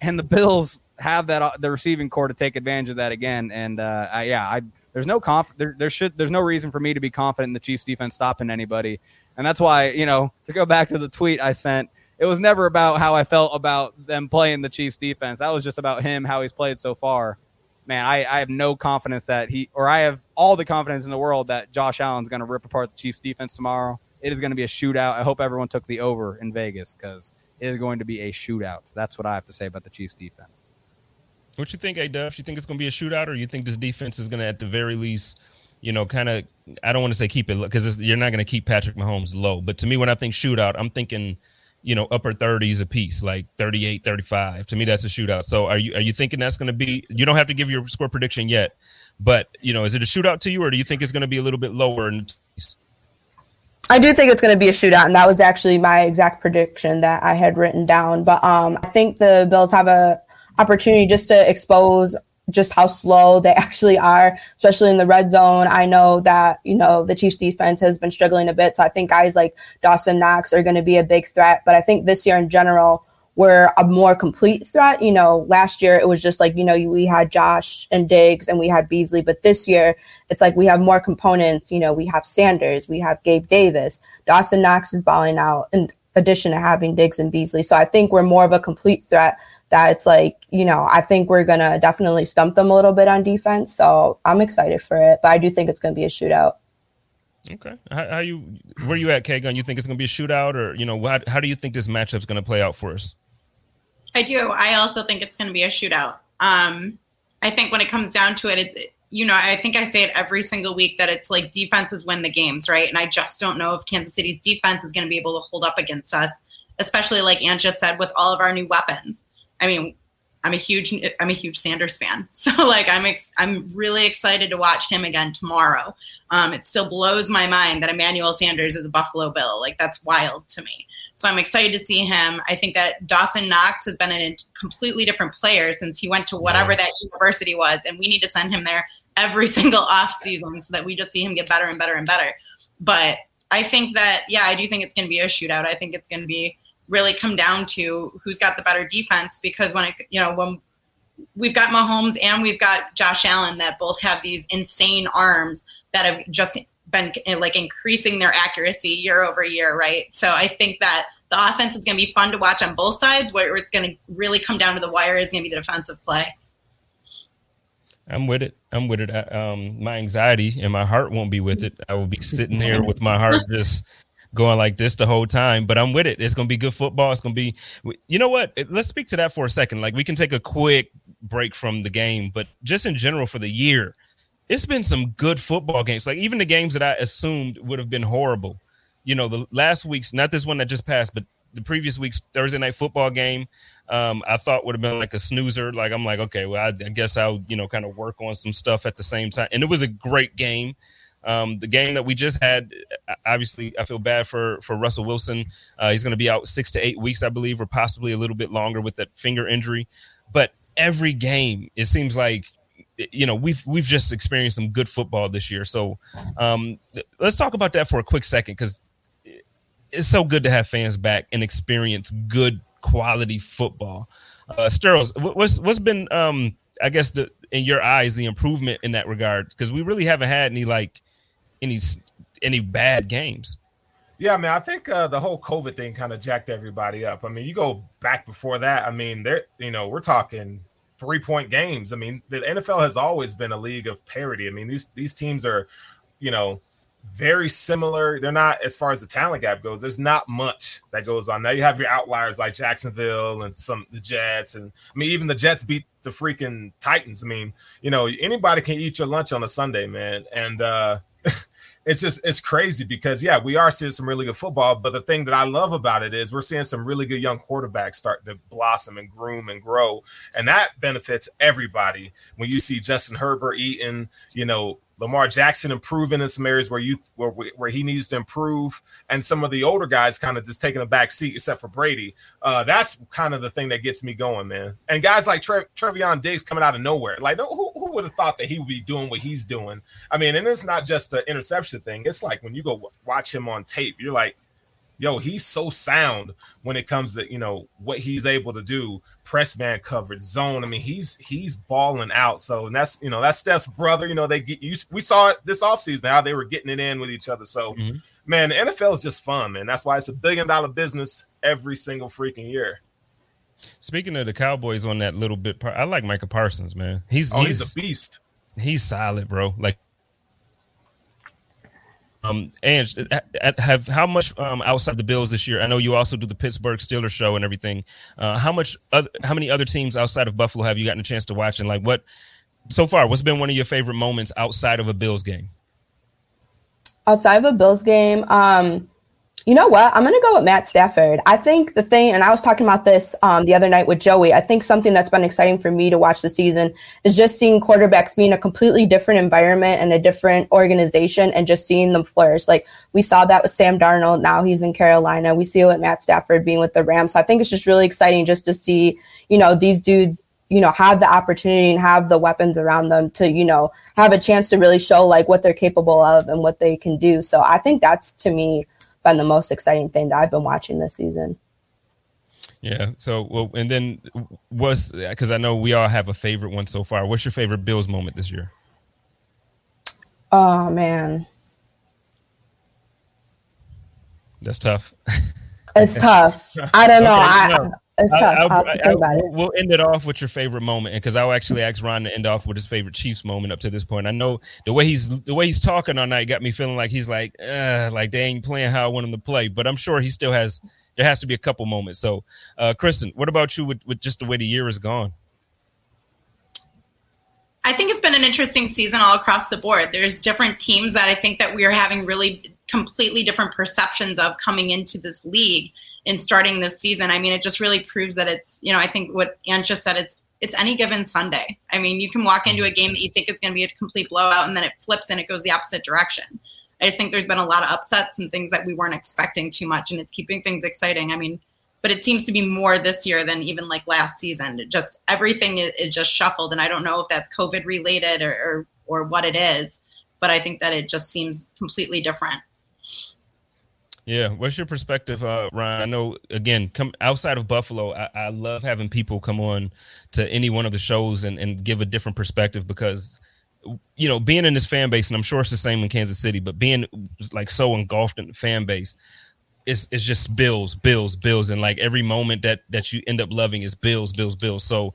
And the Bills have that the receiving corps to take advantage of that again. And uh, I, yeah, I there's no conf there, there should there's no reason for me to be confident in the Chiefs defense stopping anybody. And that's why, you know, to go back to the tweet I sent, it was never about how I felt about them playing the Chiefs defense. That was just about him, how he's played so far. Man, I, I have no confidence that he, or I have all the confidence in the world that Josh Allen's going to rip apart the Chiefs defense tomorrow. It is going to be a shootout. I hope everyone took the over in Vegas because it is going to be a shootout. That's what I have to say about the Chiefs defense. What you think, A Duff? You think it's going to be a shootout, or you think this defense is going to, at the very least, you know, kind of? I don't want to say keep it because you're not going to keep Patrick Mahomes low. But to me, when I think shootout, I'm thinking, you know, upper 30s a piece, like 38, 35. To me, that's a shootout. So are you are you thinking that's going to be? You don't have to give your score prediction yet, but you know, is it a shootout to you, or do you think it's going to be a little bit lower in the I do think it's going to be a shootout, and that was actually my exact prediction that I had written down. But um, I think the Bills have a opportunity just to expose just how slow they actually are, especially in the red zone. I know that you know the Chiefs defense has been struggling a bit, so I think guys like Dawson Knox are going to be a big threat. But I think this year in general, we're a more complete threat. You know, last year it was just like, you know, we had Josh and Diggs and we had Beasley, but this year it's like we have more components. You know, we have Sanders, we have Gabe Davis, Dawson Knox is balling out in addition to having Diggs and Beasley. So I think we're more of a complete threat that it's like, you know, I think we're going to definitely stump them a little bit on defense. So I'm excited for it, but I do think it's going to be a shootout. Okay. How, how you, where you at, K-Gun? You think it's going to be a shootout or, you know, how, how do you think this matchup's going to play out for us? I do. I also think it's going to be a shootout. Um, I think when it comes down to it, it, you know, I think I say it every single week that it's like defenses win the games, right? And I just don't know if Kansas City's defense is going to be able to hold up against us, especially like Ant just said, with all of our new weapons. I mean, I'm a huge I'm a huge Sanders fan, so like I'm ex- I'm really excited to watch him again tomorrow. Um, it still blows my mind that Emmanuel Sanders is a Buffalo Bill. Like that's wild to me. So I'm excited to see him. I think that Dawson Knox has been a completely different player since he went to whatever that university was, and we need to send him there every single off season so that we just see him get better and better and better. But I think that yeah, I do think it's going to be a shootout. I think it's going to be really come down to who's got the better defense because when it you know when we've got Mahomes and we've got Josh Allen that both have these insane arms that have just been like increasing their accuracy year over year, right? So I think that the offense is going to be fun to watch on both sides. Where it's going to really come down to the wire is going to be the defensive play. I'm with it. I'm with it. um, my anxiety and my heart won't be with it. I will be sitting here with my heart just going like this the whole time. But I'm with it. It's going to be good football. It's going to be. You know what? Let's speak to that for a second. Like we can take a quick break from the game, but just in general for the year, it's been some good football games. Like even the games that I assumed would have been horrible. You know, the last week's not this one that just passed, but the previous week's Thursday night football game, um, I thought would have been like a snoozer. Like I'm like, okay, well, I, I guess I'll you know kind of work on some stuff at the same time. And it was a great game. Um, the game that we just had, obviously, I feel bad for for Russell Wilson. Uh, he's going to be out six to eight weeks, I believe, or possibly a little bit longer with that finger injury. But every game, it seems like you know we've we've just experienced some good football this year. So um, let's talk about that for a quick second because it's so good to have fans back and experience good quality football. Uh, Sterls, what's what's been um, I guess the in your eyes the improvement in that regard because we really haven't had any like any any bad games. Yeah, I mean, I think uh, the whole COVID thing kind of jacked everybody up. I mean, you go back before that. I mean, there, you know, we're talking three point games. I mean, the NFL has always been a league of parity. I mean, these these teams are, you know, very similar. They're not as far as the talent gap goes. There's not much that goes on. Now you have your outliers like Jacksonville and some the Jets, and I mean, even the Jets beat the freaking Titans. I mean, you know, anybody can eat your lunch on a Sunday, man, and. uh it's just it's crazy because yeah, we are seeing some really good football, but the thing that I love about it is we're seeing some really good young quarterbacks starting to blossom and groom and grow, and that benefits everybody. When you see Justin Herbert eating, you know, Lamar Jackson improving in some areas where you where where he needs to improve, and some of the older guys kind of just taking a back seat, except for Brady. Uh, that's kind of the thing that gets me going, man. And guys like Tre- Trevon Diggs coming out of nowhere, like who, who would have thought that he would be doing what he's doing? I mean, and it's not just the interception thing. It's like when you go watch him on tape, you're like, yo, he's so sound when it comes to you know what he's able to do, press man coverage, zone. I mean, he's he's balling out. So and that's you know that's Steph's brother. You know they get you. We saw it this offseason how they were getting it in with each other. So mm-hmm. man, the NFL is just fun, man. That's why it's a billion dollar business every single freaking year. Speaking of the Cowboys on that little bit, I like Micah Parsons, man. He's oh, he's, he's a beast. He's solid, bro. Like um, and have how much um, outside the Bills this year? I know you also do the Pittsburgh Steelers show and everything. Uh, how much? Other, how many other teams outside of Buffalo have you gotten a chance to watch? And like, what so far? What's been one of your favorite moments outside of a Bills game? Outside of a Bills game, um, you know what? I'm going to go with Matt Stafford. I think the thing, and I was talking about this um, the other night with Joey. I think something that's been exciting for me to watch the season is just seeing quarterbacks be in a completely different environment and a different organization and just seeing them flourish. Like we saw that with Sam Darnold. Now he's in Carolina. We see it with Matt Stafford being with the Rams. So I think it's just really exciting just to see, you know, these dudes, you know, have the opportunity and have the weapons around them to, you know, have a chance to really show like what they're capable of and what they can do. So I think that's to me been the most exciting thing that I've been watching this season. Yeah. So, well, and then what's because I know we all have a favorite one so far. What's your favorite Bills moment this year? Oh man, that's tough. It's tough. I don't know. Okay, I, it's tough. I'll, I'll, I'll, we'll end it off with your favorite moment, because I'll actually ask Ron to end off with his favorite Chiefs moment up to this point. I know the way he's the way he's talking all night got me feeling like he's like, uh, like they ain't playing how I want him to play. But I'm sure he still has. There has to be a couple moments. So, uh, Kristen, what about you with, with just the way the year is gone? I think it's been an interesting season all across the board. There's different teams that I think that we are having really completely different perceptions of coming into this league and starting this season. I mean, it just really proves that it's, you know, I think what Ant just said, it's it's any given Sunday. I mean, you can walk into a game that you think is going to be a complete blowout and then it flips and it goes the opposite direction. I just think there's been a lot of upsets and things that we weren't expecting too much, and it's keeping things exciting. I mean, but it seems to be more this year than even like last season. It just everything is, is just shuffled, and I don't know if that's COVID related or, or or what it is, but I think that it just seems completely different. Yeah, what's your perspective, uh, Ryan? I know again, come outside of Buffalo, I, I, love having people come on to any one of the shows and, and give a different perspective because you know, being in this fan base, and I'm sure it's the same in Kansas City, but being like so engulfed in the fan base, it's it's just bills, bills, bills, and like every moment that that you end up loving is bills, bills, bills. So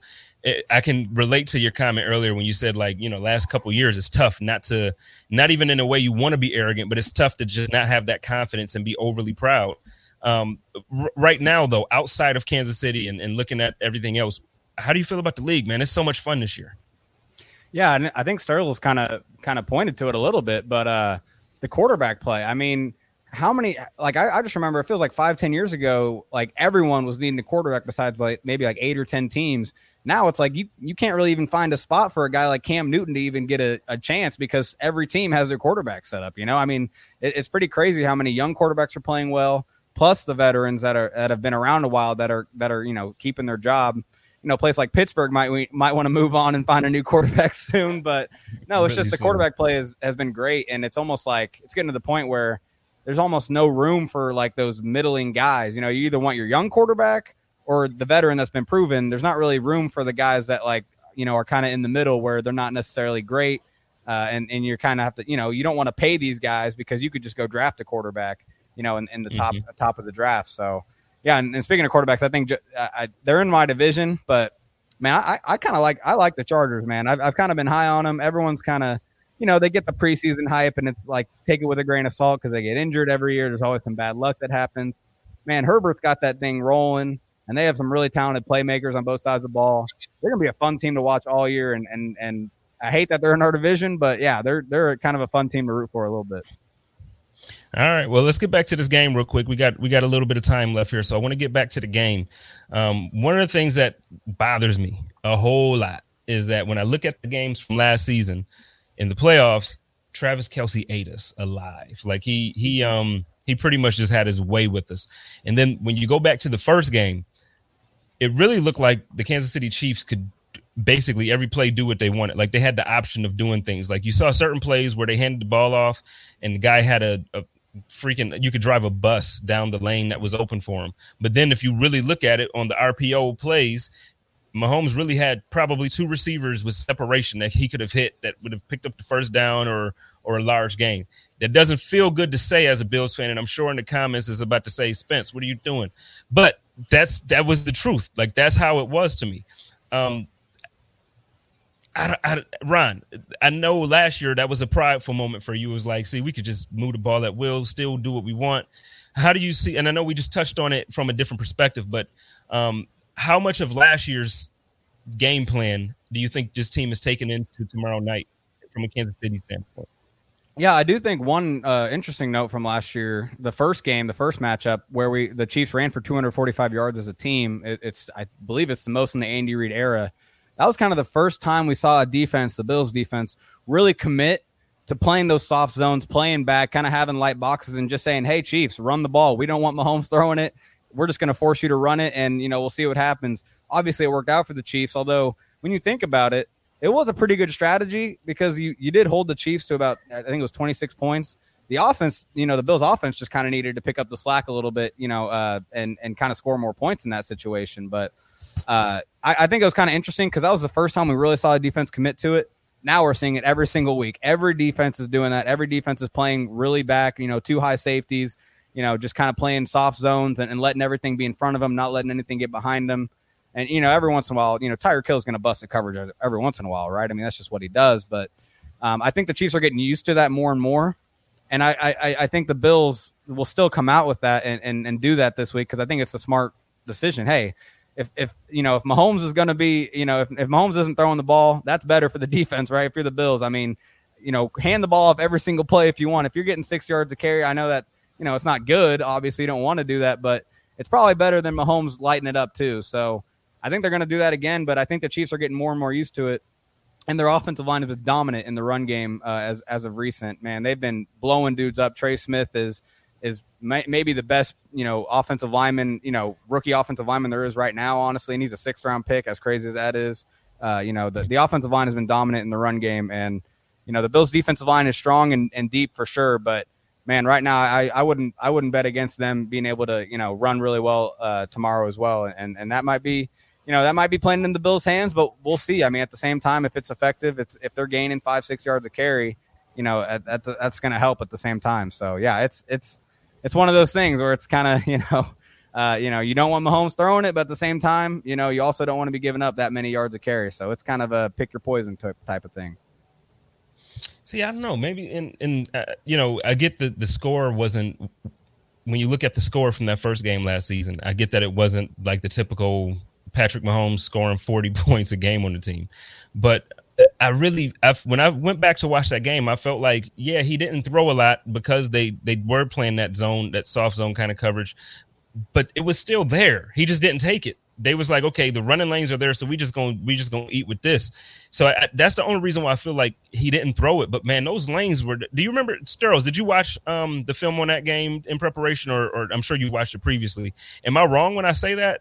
I can relate to your comment earlier when you said like you know last couple years it's tough not to not even in a way you want to be arrogant, but it's tough to just not have that confidence and be overly proud. Um, r- right now though, outside of Kansas City and, and looking at everything else, how do you feel about the league, man? It's so much fun this year. Yeah, and I think Sterl's kind of kind of pointed to it a little bit, but uh, the quarterback play. I mean, how many? Like I, I, just remember it feels like five, ten years ago, like everyone was needing a quarterback besides like maybe like eight or ten teams. Now it's like you you can't really even find a spot for a guy like Cam Newton to even get a, a chance because every team has their quarterback set up. You know, I mean, it, it's pretty crazy how many young quarterbacks are playing well, plus the veterans that are that have been around a while that are that are you know keeping their job you know, a place like Pittsburgh might we might want to move on and find a new quarterback soon. But no, it's really just the quarterback play has, has been great, and it's almost like it's getting to the point where there's almost no room for like those middling guys. You know, you either want your young quarterback or the veteran that's been proven. There's not really room for the guys that like you know are kind of in the middle where they're not necessarily great, uh, and and you're kind of have to you know you don't want to pay these guys because you could just go draft a quarterback, you know, in, in the top mm-hmm. top of the draft. So yeah, and, and, speaking of quarterbacks, I think I, I, they're in my division, but man, I, I kind of like I like the Chargers, man. I've, I've kind of been high on them. Everyone's kind of, you know, they get the preseason hype, and it's like take it with a grain of salt because they get injured every year. There's always some bad luck that happens. Man, Herbert's got that thing rolling, and they have some really talented playmakers on both sides of the ball. They're gonna be a fun team to watch all year, and and and I hate that they're in our division, but yeah, they're they're kind of a fun team to root for a little bit. All right. Well, let's get back to this game real quick. We got we got a little bit of time left here, so I want to get back to the game. Um, one of the things that bothers me a whole lot is that when I look at the games from last season in the playoffs, Travis Kelce ate us alive. Like he he um he pretty much just had his way with us. And then when you go back to the first game, it really looked like the Kansas City Chiefs could basically every play do what they wanted. Like they had the option of doing things. Like you saw certain plays where they handed the ball off and the guy had a, a freaking you could drive a bus down the lane that was open for him. But then if you really look at it on the RPO plays, Mahomes really had probably two receivers with separation that he could have hit that would have picked up the first down or or a large gain. That doesn't feel good to say as a Bills fan, and I'm sure in the comments is about to say, Spence, what are you doing? But that's that was the truth. Like that's how it was to me. Um, I, I, Ron, I know last year that was a prideful moment for you. It was like, see, we could just move the ball at will, still do what we want. How do you see? And I know we just touched on it from a different perspective, but um, how much of last year's game plan do you think this team is taking into tomorrow night from a Kansas City standpoint? Yeah, I do think one uh, interesting note from last year, the first game, the first matchup, where we the Chiefs ran for 245 yards as a team. It, it's I believe it's the most in the Andy Reid era that was kind of the first time we saw a defense, the Bills defense, really commit to playing those soft zones, playing back, kind of having light boxes, and just saying, "Hey, Chiefs, run the ball. We don't want Mahomes throwing it. We're just going to force you to run it, and you know we'll see what happens." Obviously, it worked out for the Chiefs. Although when you think about it, it was a pretty good strategy because you you did hold the Chiefs to about I think it was 26 points. The offense, you know, the Bills' offense just kind of needed to pick up the slack a little bit, you know, uh, and and kind of score more points in that situation, but. Uh, I, I, think it was kind of interesting because that was the first time we really saw the defense commit to it. Now we're seeing it every single week. Every defense is doing that. Every defense is playing really back, you know, two high safeties, you know, just kind of playing soft zones and, and letting everything be in front of them, not letting anything get behind them. And, you know, every once in a while, you know, Tyreek is going to bust the coverage every once in a while, right? I mean, that's just what he does. But um, I think the Chiefs are getting used to that more and more. And I, I, I think the Bills will still come out with that and, and, and do that this week because I think it's a smart decision. Hey, if if you know if Mahomes is going to be you know if, if Mahomes isn't throwing the ball, that's better for the defense, right? If you're the Bills, I mean, you know, hand the ball off every single play if you want. If you're getting six yards of carry, I know that you know it's not good. Obviously, you don't want to do that, but it's probably better than Mahomes lighting it up too. So I think they're going to do that again, but I think the Chiefs are getting more and more used to it. And their offensive line has been dominant in the run game uh, as as of recent. Man, they've been blowing dudes up. Trey Smith is is may, maybe the best, you know, offensive lineman, you know, rookie offensive lineman there is right now, honestly. And he's a sixth round pick, as crazy as that is. Uh, you know, the, the offensive line has been dominant in the run game. And, you know, the Bills defensive line is strong and, and deep for sure. But man, right now I, I wouldn't I wouldn't bet against them being able to, you know, run really well uh, tomorrow as well. And and that might be you know that might be playing in the Bills' hands, but we'll see. I mean, at the same time, if it's effective, it's if they're gaining five, six yards of carry, you know, that, that's going to help at the same time. So yeah, it's it's it's one of those things where it's kind of you know uh, you know you don't want Mahomes throwing it, but at the same time you know you also don't want to be giving up that many yards of carry. So it's kind of a pick your poison type of thing. See, I don't know. Maybe in in uh, you know I get the the score wasn't when you look at the score from that first game last season. I get that it wasn't like the typical Patrick Mahomes scoring 40 points a game on the team. But I really, I, when I went back to watch that game, I felt like, yeah, he didn't throw a lot because they they were playing that zone, that soft zone kind of coverage, but it was still there. He just didn't take it. They was like, okay, the running lanes are there, so we just going to we just gonna eat with this. So I, that's the only reason why I feel like he didn't throw it. But man, those lanes were. Do you remember Sterles? Did you watch um the film on that game in preparation, or, or I'm sure you watched it previously? Am I wrong when I say that?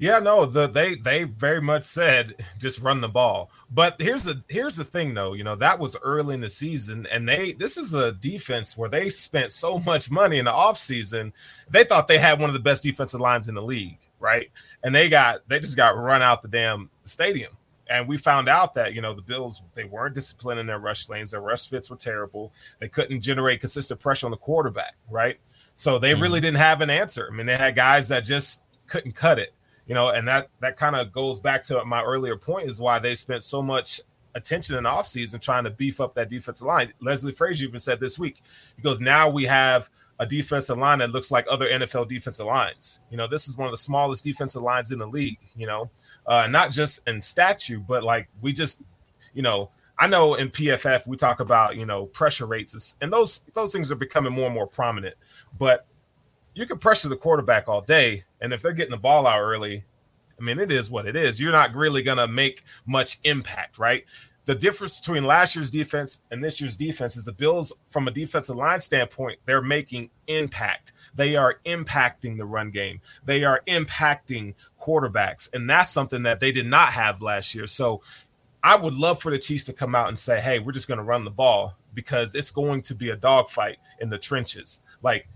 Yeah, no, the they they very much said just run the ball. But here's the here's the thing though, you know, that was early in the season and they this is a defense where they spent so much money in the offseason. They thought they had one of the best defensive lines in the league, right? And they got they just got run out the damn stadium. And we found out that, you know, the Bills they weren't disciplined in their rush lanes, their rush fits were terrible. They couldn't generate consistent pressure on the quarterback, right? So they mm-hmm. really didn't have an answer. I mean, they had guys that just couldn't cut it you know, and that that kind of goes back to my earlier point is why they spent so much attention in the offseason trying to beef up that defensive line. Leslie Frazier even said this week, he goes, now we have a defensive line that looks like other NFL defensive lines. You know, this is one of the smallest defensive lines in the league, you know, uh, not just in statue, but like we just, you know, I know in PFF we talk about, you know, pressure rates and those those things are becoming more and more prominent. But you can pressure the quarterback all day, and if they're getting the ball out early, I mean, it is what it is. You're not really going to make much impact, right? The difference between last year's defense and this year's defense is the Bills, from a defensive line standpoint, they're making impact. They are impacting the run game. They are impacting quarterbacks. And that's something that they did not have last year. So I would love for the Chiefs to come out and say, hey, we're just going to run the ball because it's going to be a dogfight in the trenches. Like,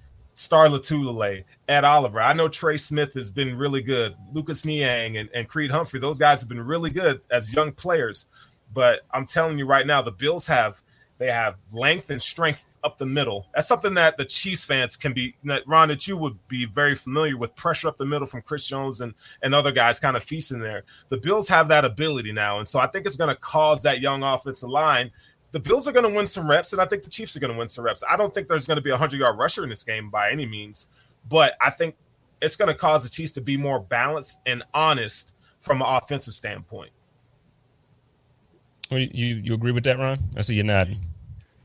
Star Lotulelei, Ed Oliver. I know Trey Smith has been really good. Lucas Niang and, and Creed Humphrey, those guys have been really good as young players. But I'm telling you right now, the Bills have they have length and strength up the middle. That's something that the Chiefs fans can be that Ron, that you would be very familiar with pressure up the middle from Chris Jones and, and other guys kind of feasting there. The Bills have that ability now. And so I think it's going to cause that young offensive line the Bills are going to win some reps, and I think the Chiefs are going to win some reps. I don't think there's going to be a hundred yard rusher in this game by any means, but I think it's going to cause the Chiefs to be more balanced and honest from an offensive standpoint. Well, you you agree with that, Ron? I see you nodding.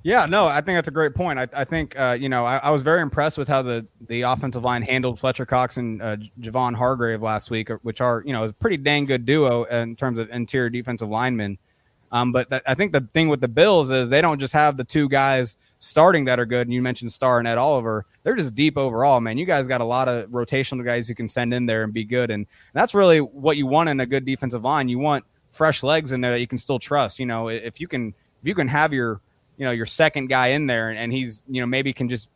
Yeah, no, I think that's a great point. I, I think uh, you know I, I, was very impressed with how the the offensive line handled Fletcher Cox and uh, Javon Hargrave last week, which are you know a pretty dang good duo in terms of interior defensive linemen. Um, but th- I think the thing with the Bills is they don't just have the two guys starting that are good. And you mentioned Star and Ed Oliver. They're just deep overall, man. You guys got a lot of rotational guys you can send in there and be good. And that's really what you want in a good defensive line. You want fresh legs in there that you can still trust. You know, if you can, if you can have your, you know, your second guy in there and he's, you know, maybe can just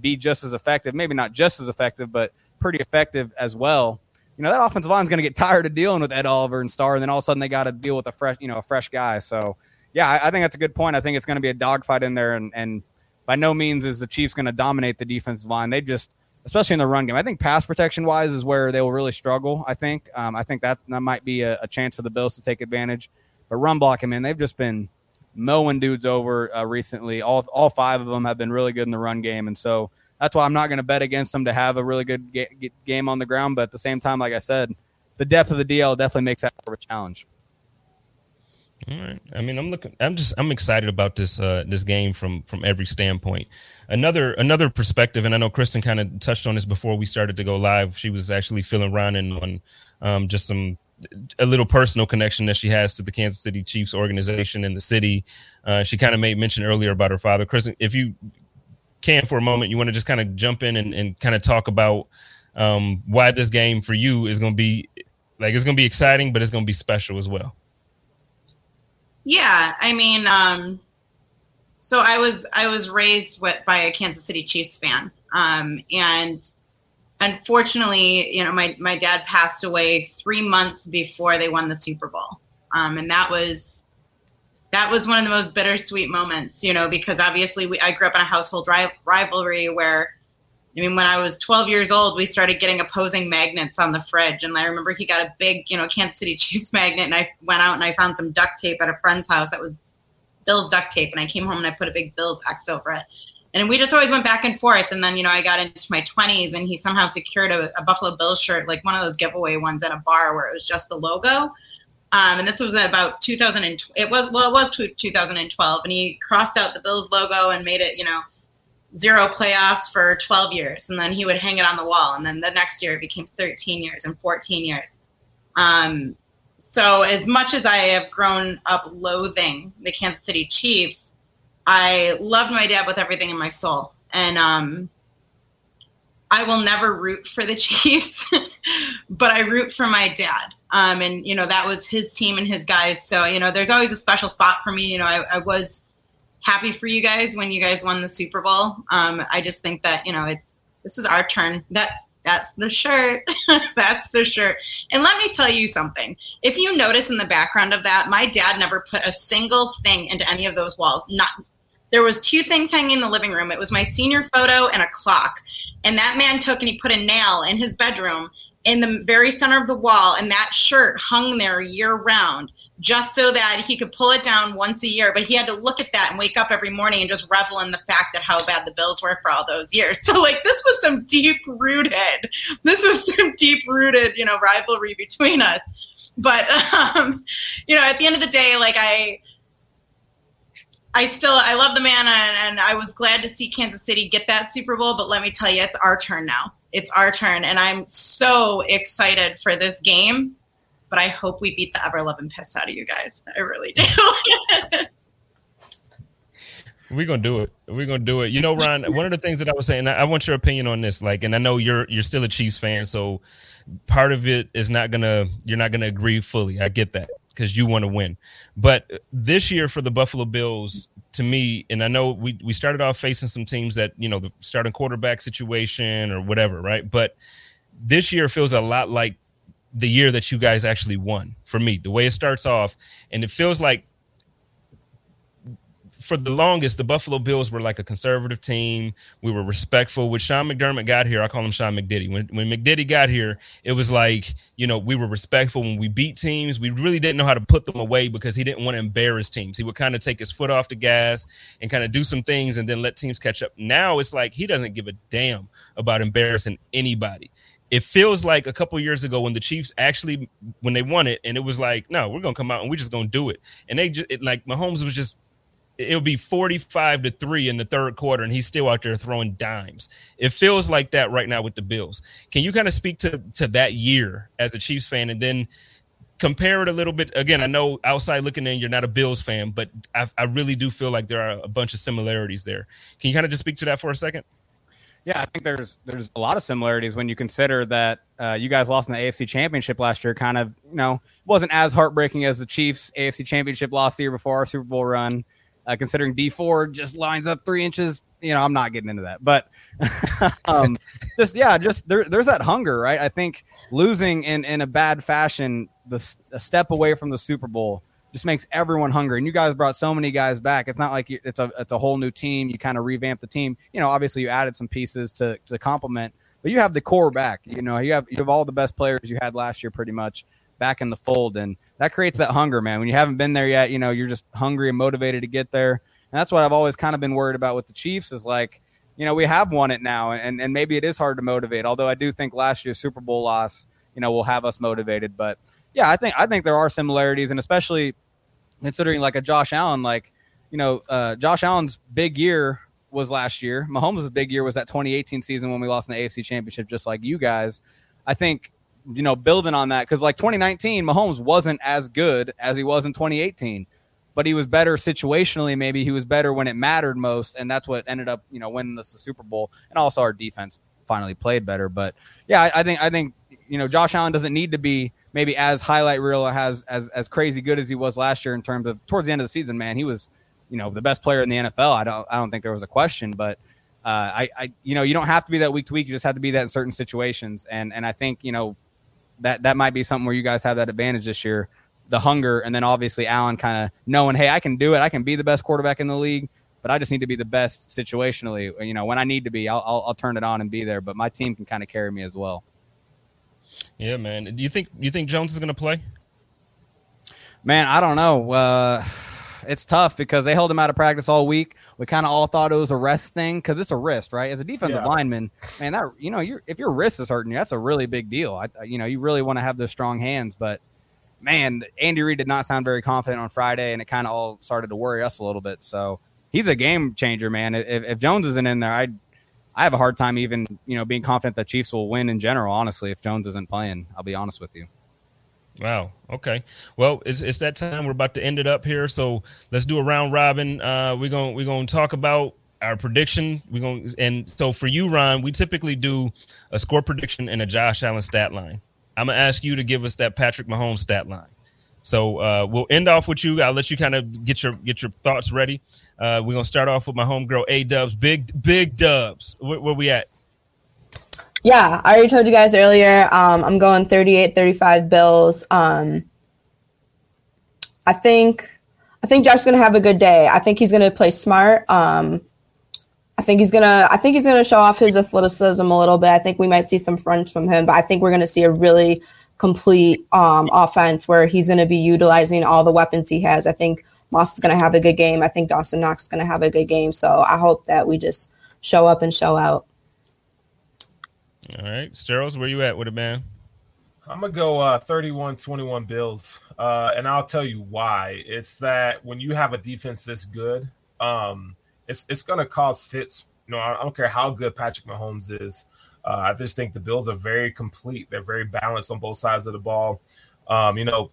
be just as effective, maybe not just as effective, but pretty effective as well you know that offensive line is going to get tired of dealing with Ed Oliver and Star, and then all of a sudden they got to deal with a fresh, you know, a fresh guy. So, yeah, I, I think that's a good point. I think it's going to be a dogfight in there, and and by no means is the Chiefs going to dominate the defensive line. They just, especially in the run game, I think pass protection wise is where they will really struggle. I think, um, I think that that might be a, a, chance for the Bills to take advantage. But run blocking, man, they've just been mowing dudes over uh, recently. All all five of them have been really good in the run game, and so that's why I'm not going to bet against them to have a really good ga- game on the ground. But at the same time, like I said, the depth of the DL definitely makes that more of a challenge. All right. I mean, I'm looking. I'm just. I'm excited about this. Uh, this game from from every standpoint. Another another perspective, and I know Kristen kind of touched on this before we started to go live. She was actually filling Ron in on um, just some a little personal connection that she has to the Kansas City Chiefs organization and the city. Uh, she kind of made mention earlier about her father. Kristen, if you can for a moment, you want to just kind of jump in and, and kind of talk about um, why this game for you is going to be like it's going to be exciting, but it's going to be special as well. Yeah, I mean, um, so I was I was raised with, by a Kansas City Chiefs fan, um, and unfortunately, you know, my my dad passed away three months before they won the Super Bowl, um, and that was that was one of the most bittersweet moments, you know, because obviously we, I grew up in a household ri- rivalry where, I mean, when I was 12 years old, we started getting opposing magnets on the fridge. And I remember he got a big, you know, Kansas City Chiefs magnet. And I went out and I found some duct tape at a friend's house that was Bill's duct tape. And I came home and I put a big Bills X over it. and we just always went back and forth. And then, you know, I got into my 20s and he somehow secured a, a Buffalo Bills shirt, like one of those giveaway ones at a bar where it was just the logo. Um, and this was about 2000. And, it was well, it was 2012, and he crossed out the Bills logo and made it, you know, zero playoffs for 12 years, and then he would hang it on the wall. And then the next year it became 13 years and 14 years. Um, so as much as I have grown up loathing the Kansas City Chiefs, I loved my dad with everything in my soul, and um, I will never root for the Chiefs, but I root for my dad. Um, and you know that was his team and his guys. So you know, there's always a special spot for me. You know, I, I was happy for you guys when you guys won the Super Bowl. Um, I just think that you know it's this is our turn. That that's the shirt. that's the shirt. And let me tell you something. If you notice in the background of that, my dad never put a single thing into any of those walls. Not there was two things hanging in the living room. It was my senior photo and a clock. And that man took and he put a nail in his bedroom in the very center of the wall, and that shirt hung there year round just so that he could pull it down once a year. But he had to look at that and wake up every morning and just revel in the fact that how bad the Bills were for all those years. So, like, this was some deep rooted, this was some deep rooted, you know, rivalry between us. But, um, you know, at the end of the day, like, I, I still I love the man and, and, I was glad to see Kansas City get that Super Bowl, but let me tell you, it's our turn now. It's our turn, and I'm so excited for this game. But I hope we beat the ever loving piss out of you guys. I really do. We're gonna do it. We're gonna do it. You know, Ron. One of the things that I was saying, I want your opinion on this. Like, and I know you're you're still a Chiefs fan, so part of it is not gonna you're not gonna agree fully. I get that because you want to win. But this year for the Buffalo Bills, to me, and I know we we started off facing some teams that you know the starting quarterback situation or whatever, right? But this year feels a lot like the year that you guys actually won for me. The way it starts off, and it feels like for the longest, the Buffalo Bills were like a conservative team. We were respectful. When Sean McDermott got here, I call him Sean McDiddy. When when McDiddy got here, it was like you know we were respectful when we beat teams. We really didn't know how to put them away because he didn't want to embarrass teams. He would kind of take his foot off the gas and kind of do some things and then let teams catch up. Now it's like he doesn't give a damn about embarrassing anybody it feels like a couple years ago when the Chiefs actually when they won it, and it was like, no, we're gonna come out and we're just gonna do it. And they just it, like Mahomes was just it'll be 45 to 3 in the third quarter and he's still out there throwing dimes. It feels like that right now with the bills. Can you kind of speak to to that year as a chiefs fan and then compare it a little bit? Again i know outside looking in you're not a bills fan but i, I really do feel like there are a bunch of similarities there. Can you kind of just speak to that for a second? Yeah, I think there's there's a lot of similarities when you consider that uh, you guys lost in the AFC Championship last year. Kind of, you know, wasn't as heartbreaking as the Chiefs AFC Championship loss the year before our Super Bowl run uh, considering Dee Ford just lines up three inches. You know, I'm not getting into that, but um, just yeah, just there, there's that hunger, right? I think losing in in a bad fashion, the a step away from the Super Bowl just makes everyone hungry. And you guys brought so many guys back. It's not like you, it's a it's a whole new team. You kind of revamped the team. You know, obviously you added some pieces to to complement, but you have the core back. You know, you have you have all the best players you had last year, pretty much back in the fold. And that creates that hunger, man. When you haven't been there yet, you know, you're just hungry and motivated to get there. And that's what I've always kind of been worried about with the Chiefs is like, you know, we have won it now, and, and maybe it is hard to motivate. Although I do think last year's Super Bowl loss, you know, will have us motivated. But yeah, I think I think there are similarities, and especially considering like a Josh Allen, like you know, uh, Josh Allen's big year was last year. Mahomes' big year was that 2018 season when we lost in the AFC Championship, just like you guys. I think you know, building on that because like 2019, Mahomes wasn't as good as he was in 2018, but he was better situationally. Maybe he was better when it mattered most, and that's what ended up, you know, winning us the Super Bowl. And also our defense finally played better. But yeah, I, I think I think you know Josh Allen doesn't need to be maybe as highlight reel or has as as crazy good as he was last year in terms of towards the end of the season. Man, he was you know the best player in the NFL. I don't I don't think there was a question, but. Uh, I, I, you know, you don't have to be that week to week. You just have to be that in certain situations. And, and I think, you know, that that might be something where you guys have that advantage this year, the hunger, and then obviously Allen kind of knowing, hey, I can do it, I can be the best quarterback in the league, but I just need to be the best situationally. You know, when I need to be, I'll I'll, I'll turn it on and be there, but my team can kind of carry me as well. Yeah, man. Do you think you think Jones is going to play? Man, I don't know. Uh, it's tough because they held him out of practice all week. We kind of all thought it was a rest thing because it's a wrist, right? As a defensive Yeah. lineman, man, that you know, if your wrist is hurting you, that's a really big deal. I, you know, you really want to have those strong hands, but man, Andy Reid did not sound very confident on Friday, and it kind of all started to worry us a little bit. So he's a game changer, man. If, if Jones isn't in there, I I have a hard time even you know being confident that Chiefs will win in general. Honestly, if Jones isn't playing, I'll be honest with you. Wow. Okay. Well, it's, it's that time. We're about to end it up here. So let's do a round robin. Uh, we're gonna we're gonna talk about our prediction. We're to and so for you, Ron, we typically do a score prediction and a Josh Allen stat line. I'm gonna ask you to give us that Patrick Mahomes stat line. So uh, we'll end off with you. I'll let you kind of get your get your thoughts ready. Uh, we're gonna start off with my homegirl A Dubs, big big Dubs. Where, where we at? Yeah, I already told you guys earlier. Um, I'm going 38 35 Bills. Um, I think I think Josh's gonna have a good day. I think he's gonna play smart. Um, I think he's gonna I think he's gonna show off his athleticism a little bit. I think we might see some fronts from him, but I think we're gonna see a really complete um, offense where he's gonna be utilizing all the weapons he has. I think Moss is gonna have a good game. I think Dawson Knox is gonna have a good game. So I hope that we just show up and show out. All right, Steros, where you at with it, man? I'm gonna go uh 31 21 Bills. Uh and I'll tell you why. It's that when you have a defense this good, um it's it's gonna cause fits. You know, I don't care how good Patrick Mahomes is. Uh, I just think the Bills are very complete. They're very balanced on both sides of the ball. Um, you know,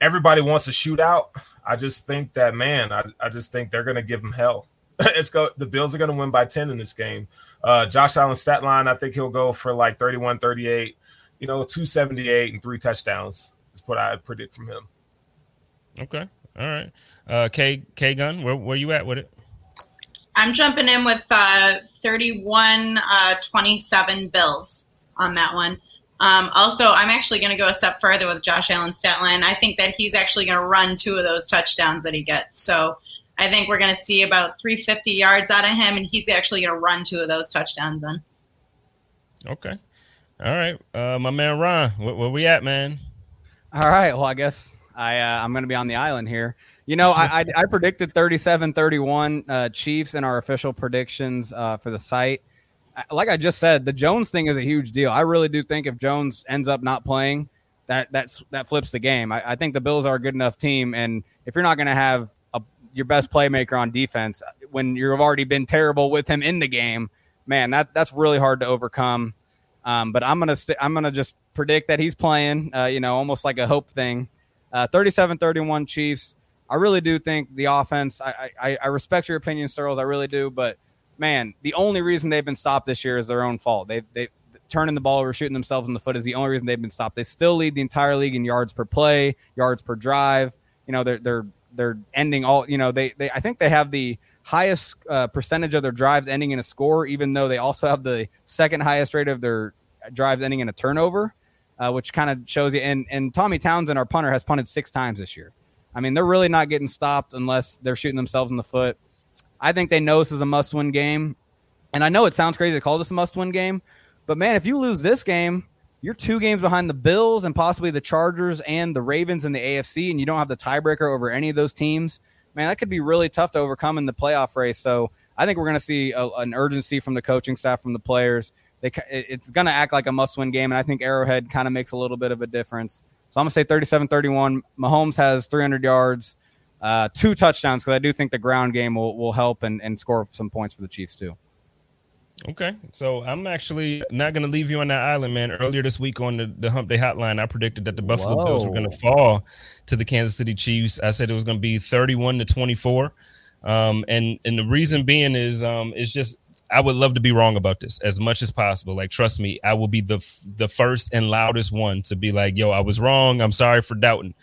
everybody wants a shootout. I just think that man, I, I just think they're gonna give them hell. it's go the Bills are gonna win by 10 in this game. Uh Josh Allen stat line, I think he'll go for like 31, 38 you know, 278 and three touchdowns is what I predict from him. Okay. All right. Uh, K K Gun, where where you at with it? I'm jumping in with uh, 31 uh, 27 Bills on that one. Um, also, I'm actually going to go a step further with Josh Allen's stat line. I think that he's actually going to run two of those touchdowns that he gets. So I think we're going to see about 350 yards out of him, and he's actually going to run two of those touchdowns then. Okay. All right. Uh, my man Ron, where, where we at, man? All right. Well, I guess I uh, I'm going to be on the island here. You know, I, I, I predicted 37-31 uh, Chiefs in our official predictions uh, for the site. Like I just said, the Jones thing is a huge deal. I really do think if Jones ends up not playing, that that's that flips the game. I, I think the Bills are a good enough team, and if you're not going to have a, your best playmaker on defense when you've already been terrible with him in the game, man, that that's really hard to overcome. Um, but I'm gonna st- I'm gonna just predict that he's playing. Uh, you know, almost like a hope thing. Uh, 37-31 Chiefs. I really do think the offense. I, I I respect your opinion, Sterles. I really do. But man, the only reason they've been stopped this year is their own fault. They they turning the ball over, shooting themselves in the foot is the only reason they've been stopped. They still lead the entire league in yards per play, yards per drive. You know, they're they're they're ending all. You know, they they I think they have the highest uh, percentage of their drives ending in a score, even though they also have the second highest rate of their drives ending in a turnover, uh, which kind of shows you. And and Tommy Townsend, our punter, has punted six times this year. I mean, they're really not getting stopped unless they're shooting themselves in the foot. I think they know this is a must-win game, and I know it sounds crazy to call this a must-win game, but man, if you lose this game, you're two games behind the Bills and possibly the Chargers and the Ravens in the AFC, and you don't have the tiebreaker over any of those teams. Man, that could be really tough to overcome in the playoff race. So I think we're going to see a, an urgency from the coaching staff, from the players. They, it's going to act like a must-win game, and I think Arrowhead kind of makes a little bit of a difference. So I'm going to say 37-31. Mahomes has 300 yards, uh, two touchdowns, because I do think the ground game will, will help and, and score some points for the Chiefs too. Okay, so I'm actually not going to leave you on that island, man. Earlier this week on the, the Hump Day Hotline, I predicted that the Buffalo Bills were going to fall to the Kansas City Chiefs. I said it was going to be 31 to 24, um, and and the reason being is um, it's just I would love to be wrong about this as much as possible. Like, trust me, I will be the f- the first and loudest one to be like, "Yo, I was wrong. I'm sorry for doubting."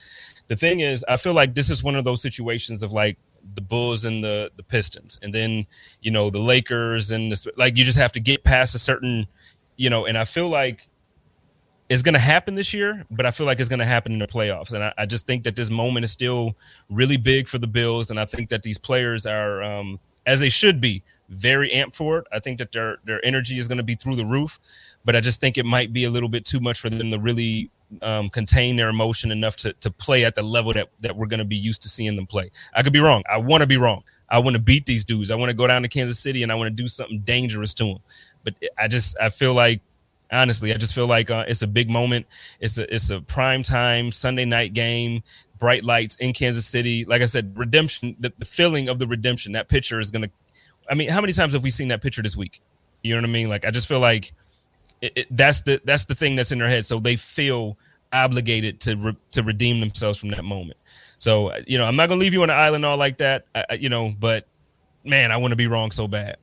The thing is, I feel like this is one of those situations of like the Bulls and the the Pistons, and then you know the Lakers and this, like you just have to get past a certain, you know. And I feel like it's going to happen this year, but I feel like it's going to happen in the playoffs. And I, I just think that this moment is still really big for the Bills, and I think that these players are, um, as they should be, very amped for it. I think that their their energy is going to be through the roof, but I just think it might be a little bit too much for them to really um, contain their emotion enough to to play at the level that that we're going to be used to seeing them play. I could be wrong. I want to be wrong. I want to beat these dudes. I want to go down to Kansas City and I want to do something dangerous to them. But I just I feel like honestly, I just feel like uh, it's a big moment. It's a it's a prime time Sunday night game, bright lights in Kansas City. Like I said, redemption. The, the feeling of the redemption. That picture is gonna. I mean, how many times have we seen that picture this week? You know what I mean? Like I just feel like it, it, that's the that's the thing that's in their head. So they feel obligated to re, to redeem themselves from that moment. So you know, I'm not gonna leave you on an island all like that. I, you know, but man, I want to be wrong so bad.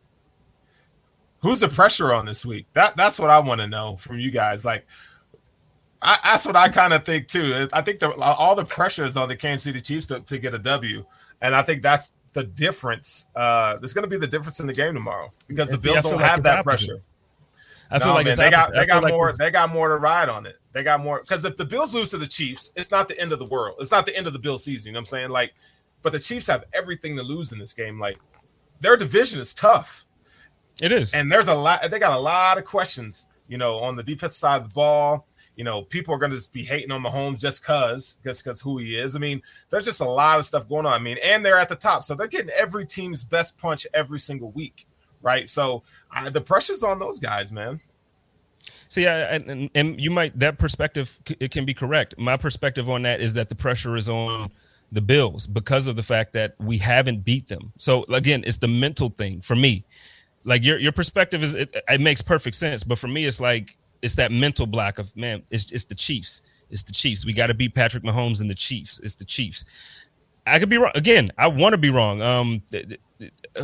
Who's the pressure on this week? That that's what I want to know from you guys. Like, I, that's what I kind of think too. I think the, all the pressure is on the Kansas City Chiefs to, to get a W, and I think that's the difference. Uh, there's going to be the difference in the game tomorrow because the Bills don't like have that opposite. pressure. I feel no, like man, they got they got more they got more to ride on it. They got more because if the Bills lose to the Chiefs, it's not the end of the world. It's not the end of the Bill season. You know what I'm saying? Like, but the Chiefs have everything to lose in this game. Like, their division is tough. It is, and there's a lot. They got a lot of questions. You know, on the defensive side of the ball. You know, people are going to just be hating on Mahomes just cause, just because who he is. I mean, there's just a lot of stuff going on. I mean, and they're at the top, so they're getting every team's best punch every single week, right? So uh, the pressure's on those guys, man. See, I, and, and you might that perspective it can be correct. My perspective on that is that the pressure is on the Bills because of the fact that we haven't beat them. So again, it's the mental thing for me. Like your your perspective is it, it makes perfect sense, but for me, it's like it's that mental block of man. It's it's the Chiefs. It's the Chiefs. We got to beat Patrick Mahomes and the Chiefs. It's the Chiefs. I could be wrong. Again, I want to be wrong. Um,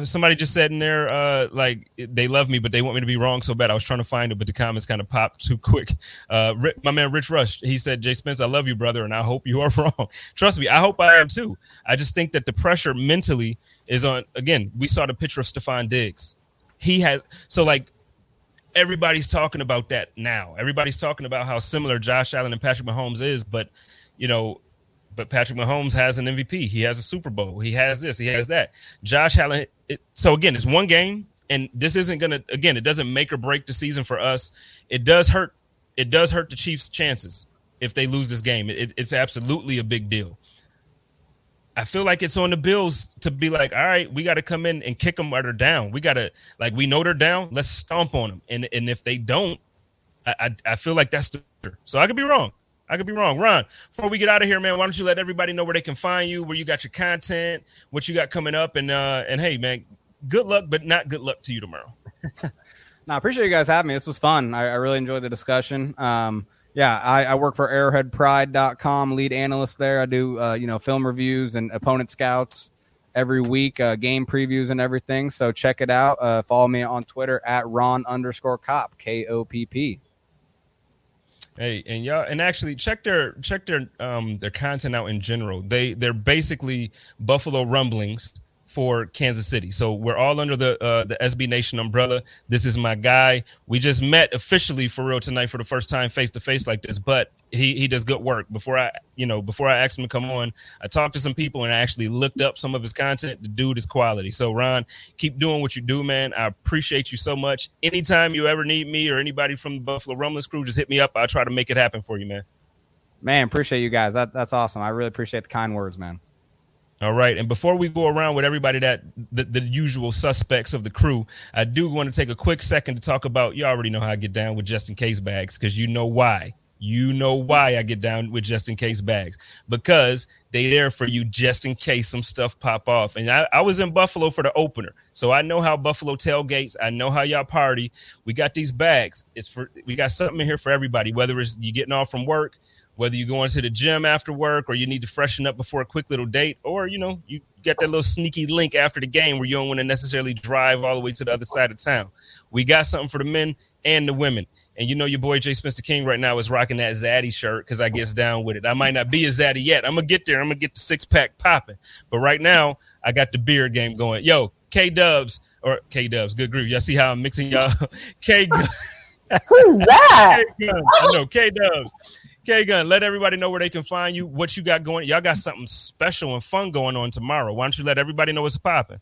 somebody just said in there, uh, like they love me, but they want me to be wrong so bad. I was trying to find it, but the comments kind of popped too quick. Uh, my man Rich Rush, he said, "Jay Spence, I love you, brother, and I hope you are wrong. Trust me, I hope I am too. I just think that the pressure mentally is on. Again, we saw the picture of Stefon Diggs. He has so like." Everybody's talking about that now. Everybody's talking about how similar Josh Allen and Patrick Mahomes is, but you know, but Patrick Mahomes has an MVP. He has a Super Bowl. He has this. He has that. Josh Allen. It, so again, it's one game, and this isn't gonna. Again, it doesn't make or break the season for us. It does hurt. It does hurt the Chiefs' chances if they lose this game. It, it's absolutely a big deal. I feel like it's on the Bills to be like, all right, we got to come in and kick them while they're down. We got to like we know they're down. Let's stomp on them. And and if they don't, I I, I feel like that's the. So I could be wrong. I could be wrong. Ron, before we get out of here, man, why don't you let everybody know where they can find you, where you got your content, what you got coming up, and uh and hey, man, good luck, but not good luck to you tomorrow. no, I appreciate you guys having me. This was fun. I, I really enjoyed the discussion. Um, yeah, I, I, work for arrowheadpride.com, lead analyst there. I do uh, you know film reviews and opponent scouts every week, uh, game previews and everything. So check it out. Uh, follow me on Twitter at Ron underscore Kopp, K O P P. Hey, and y'all, and actually check their check their um their content out in general. They they're basically Buffalo rumblings for Kansas City. So we're all under the uh, the SB Nation umbrella. This is my guy. We just met officially for real tonight for the first time face to face like this, but he he does good work. Before I you know before I asked him to come on, I talked to some people and I actually looked up some of his content. The dude is quality. So Ron, keep doing what you do, man. I appreciate you so much. Anytime you ever need me or anybody from the Buffalo Rumblings crew, just hit me up. I'll try to make it happen for you, man. Man, appreciate you guys. That that's awesome. I really appreciate the kind words, man. All right. And before we go around with everybody that the, the, usual suspects of the crew, I do want to take a quick second to talk about you already know how I get down with just in case bags because you know why. You know why I get down with just in case bags because they there for you just in case some stuff pop off. And I, I was in Buffalo for the opener, so I know how Buffalo tailgates. I know how y'all party. We got these bags. It's for we got something in here for everybody. Whether it's you getting off from work, whether you're going to the gym after work or you need to freshen up before a quick little date, or you know, you get that little sneaky link after the game where you don't want to necessarily drive all the way to the other side of town. We got something for the men and the women. And you know, your boy Jay Spencer King right now is rocking that Zaddy shirt because I gets down with it. I might not be a Zaddy yet. I'm gonna get there. I'm gonna get the six pack popping. But right now, I got the beard game going. Yo, K Dubs or K Dubs, good group. Y'all see how I'm mixing y'all? K. Who's that? I know K Dubs. K Gun, let everybody know where they can find you, what you got going. Y'all got something special and fun going on tomorrow. Why don't you let everybody know what's popping?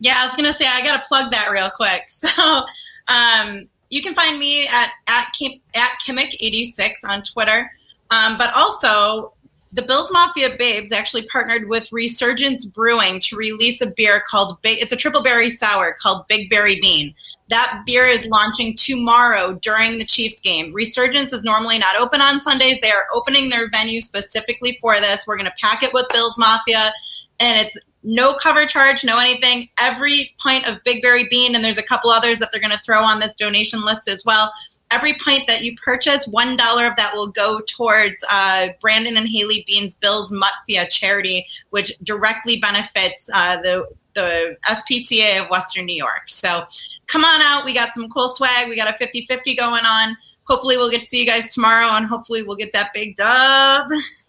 Yeah, I was gonna say I gotta plug that real quick. So um, you can find me at at at Kimmick86 on Twitter. Um, but also, the Bills Mafia Babes actually partnered with Resurgence Brewing to release a beer called. It's a triple berry sour called Big Berry Beane. That beer is launching tomorrow during the Chiefs game. Resurgence is normally not open on Sundays. They are opening their venue specifically for this. We're going to pack it with Bills Mafia, and it's no cover charge, no anything. Every pint of Big Berry Beane, and there's a couple others that they're going to throw on this donation list as well every pint that you purchase, one dollar of that will go towards uh, Brandon and Haley Beane's Bill's Mafia charity, which directly benefits uh, the the SPCA of Western New York. So come on out. We got some cool swag. We got a 50-50 going on. Hopefully we'll get to see you guys tomorrow and hopefully we'll get that big dub.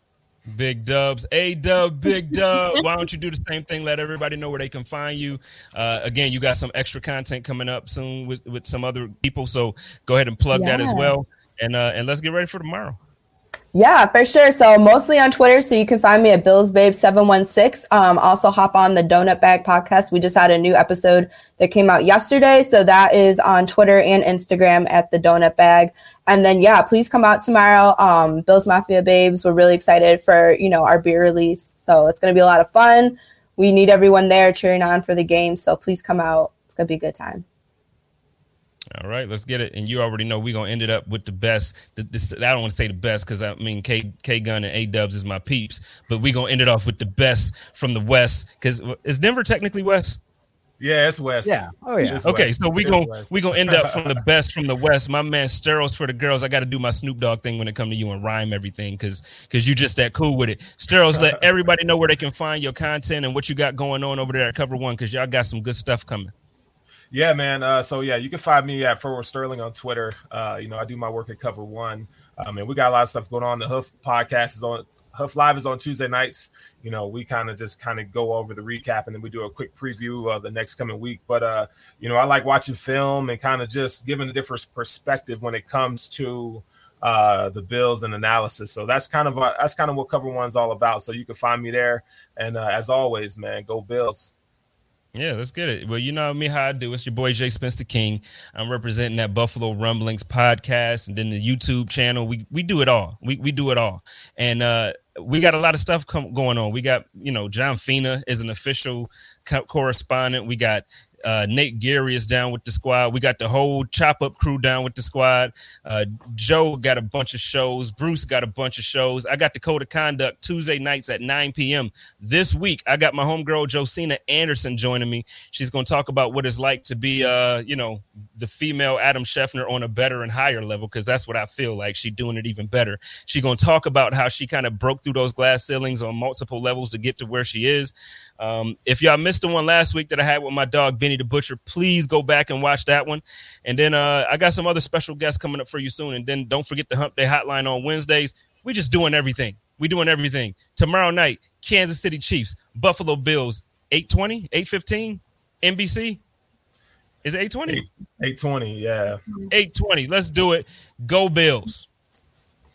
Big dubs, a dub, big dub. Why don't you do the same thing? Let everybody know where they can find you. Uh, again, you got some extra content coming up soon with, with some other people, so go ahead and plug yeah. that as well. And uh, and let's get ready for tomorrow. Yeah, for sure. So mostly on Twitter. So you can find me at Bills Babe 716. Um, also hop on the Donut Bag podcast. We just had a new episode that came out yesterday. So that is on Twitter and Instagram at the Donut Bag. And then yeah, please come out tomorrow. Um, Bills Mafia Babes. We're really excited for, you know, our beer release. So it's gonna be a lot of fun. We need everyone there cheering on for the game. So please come out. It's gonna be a good time. All right, let's get it. And you already know we're gonna end it up with the best. The, this, I don't want to say the best because I mean K K Gun and A Dubs is my peeps, but we're gonna end it off with the best from the West. Because is Denver technically West? Yeah, it's West. Yeah. Oh yeah. okay, so we gonna we gonna end up from the best from the West. My man Steros for the girls. I got to do my Snoop Dogg thing when it come to you and rhyme everything because because you just that cool with it. Steros, let everybody know where they can find your content and what you got going on over there at Cover One because y'all got some good stuff coming. Yeah, man. Uh, so yeah, you can find me at Forward Sterling on Twitter. Uh, you know, I do my work at Cover One. Um, and we got a lot of stuff going on. The Hoof podcast is on Hoof Live is on Tuesday nights. You know, we kind of just kind of go over the recap and then we do a quick preview of the next coming week. But uh, you know, I like watching film and kind of just giving a different perspective when it comes to uh the bills and analysis so that's kind of uh, that's kind of what cover one's all about so you can find me there and uh, as always man go bills yeah, let's get it. Well, you know me how I do. It's your boy Jay Spencer King. I'm representing that Buffalo Rumblings podcast and then the YouTube channel. We we do it all. We we do it all. And uh we got a lot of stuff come, going on. We got, you know, John Fina is an official co- correspondent. We got uh, Nate Geary is down with the squad. We got the whole chop up crew down with the squad. Uh, Joe got a bunch of shows. Bruce got a bunch of shows. I got the code of conduct Tuesday nights at 9 p.m. This week, I got my homegirl Josina Anderson joining me. She's going to talk about what it's like to be, uh, you know, the female Adam Schefter on a better and higher level because that's what I feel like. She doing it even better. She going to talk about how she kind of broke through those glass ceilings on multiple levels to get to where she is. Um, if y'all missed the one last week that I had with my dog Benny the Butcher, please go back and watch that one. And then uh, I got some other special guests coming up for you soon. And then don't forget the Hump Day Hotline on Wednesdays. We're just doing everything. We're doing everything. Tomorrow night, Kansas City Chiefs, Buffalo Bills, 820, 815, NBC. Is it 820? 820, yeah. 820. Let's do it. Go Bills.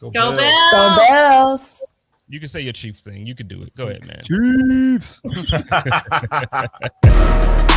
Go, Go Bills. Bills. Go Bills. You can say your Chiefs thing. You can do it. Go ahead, man. Chiefs.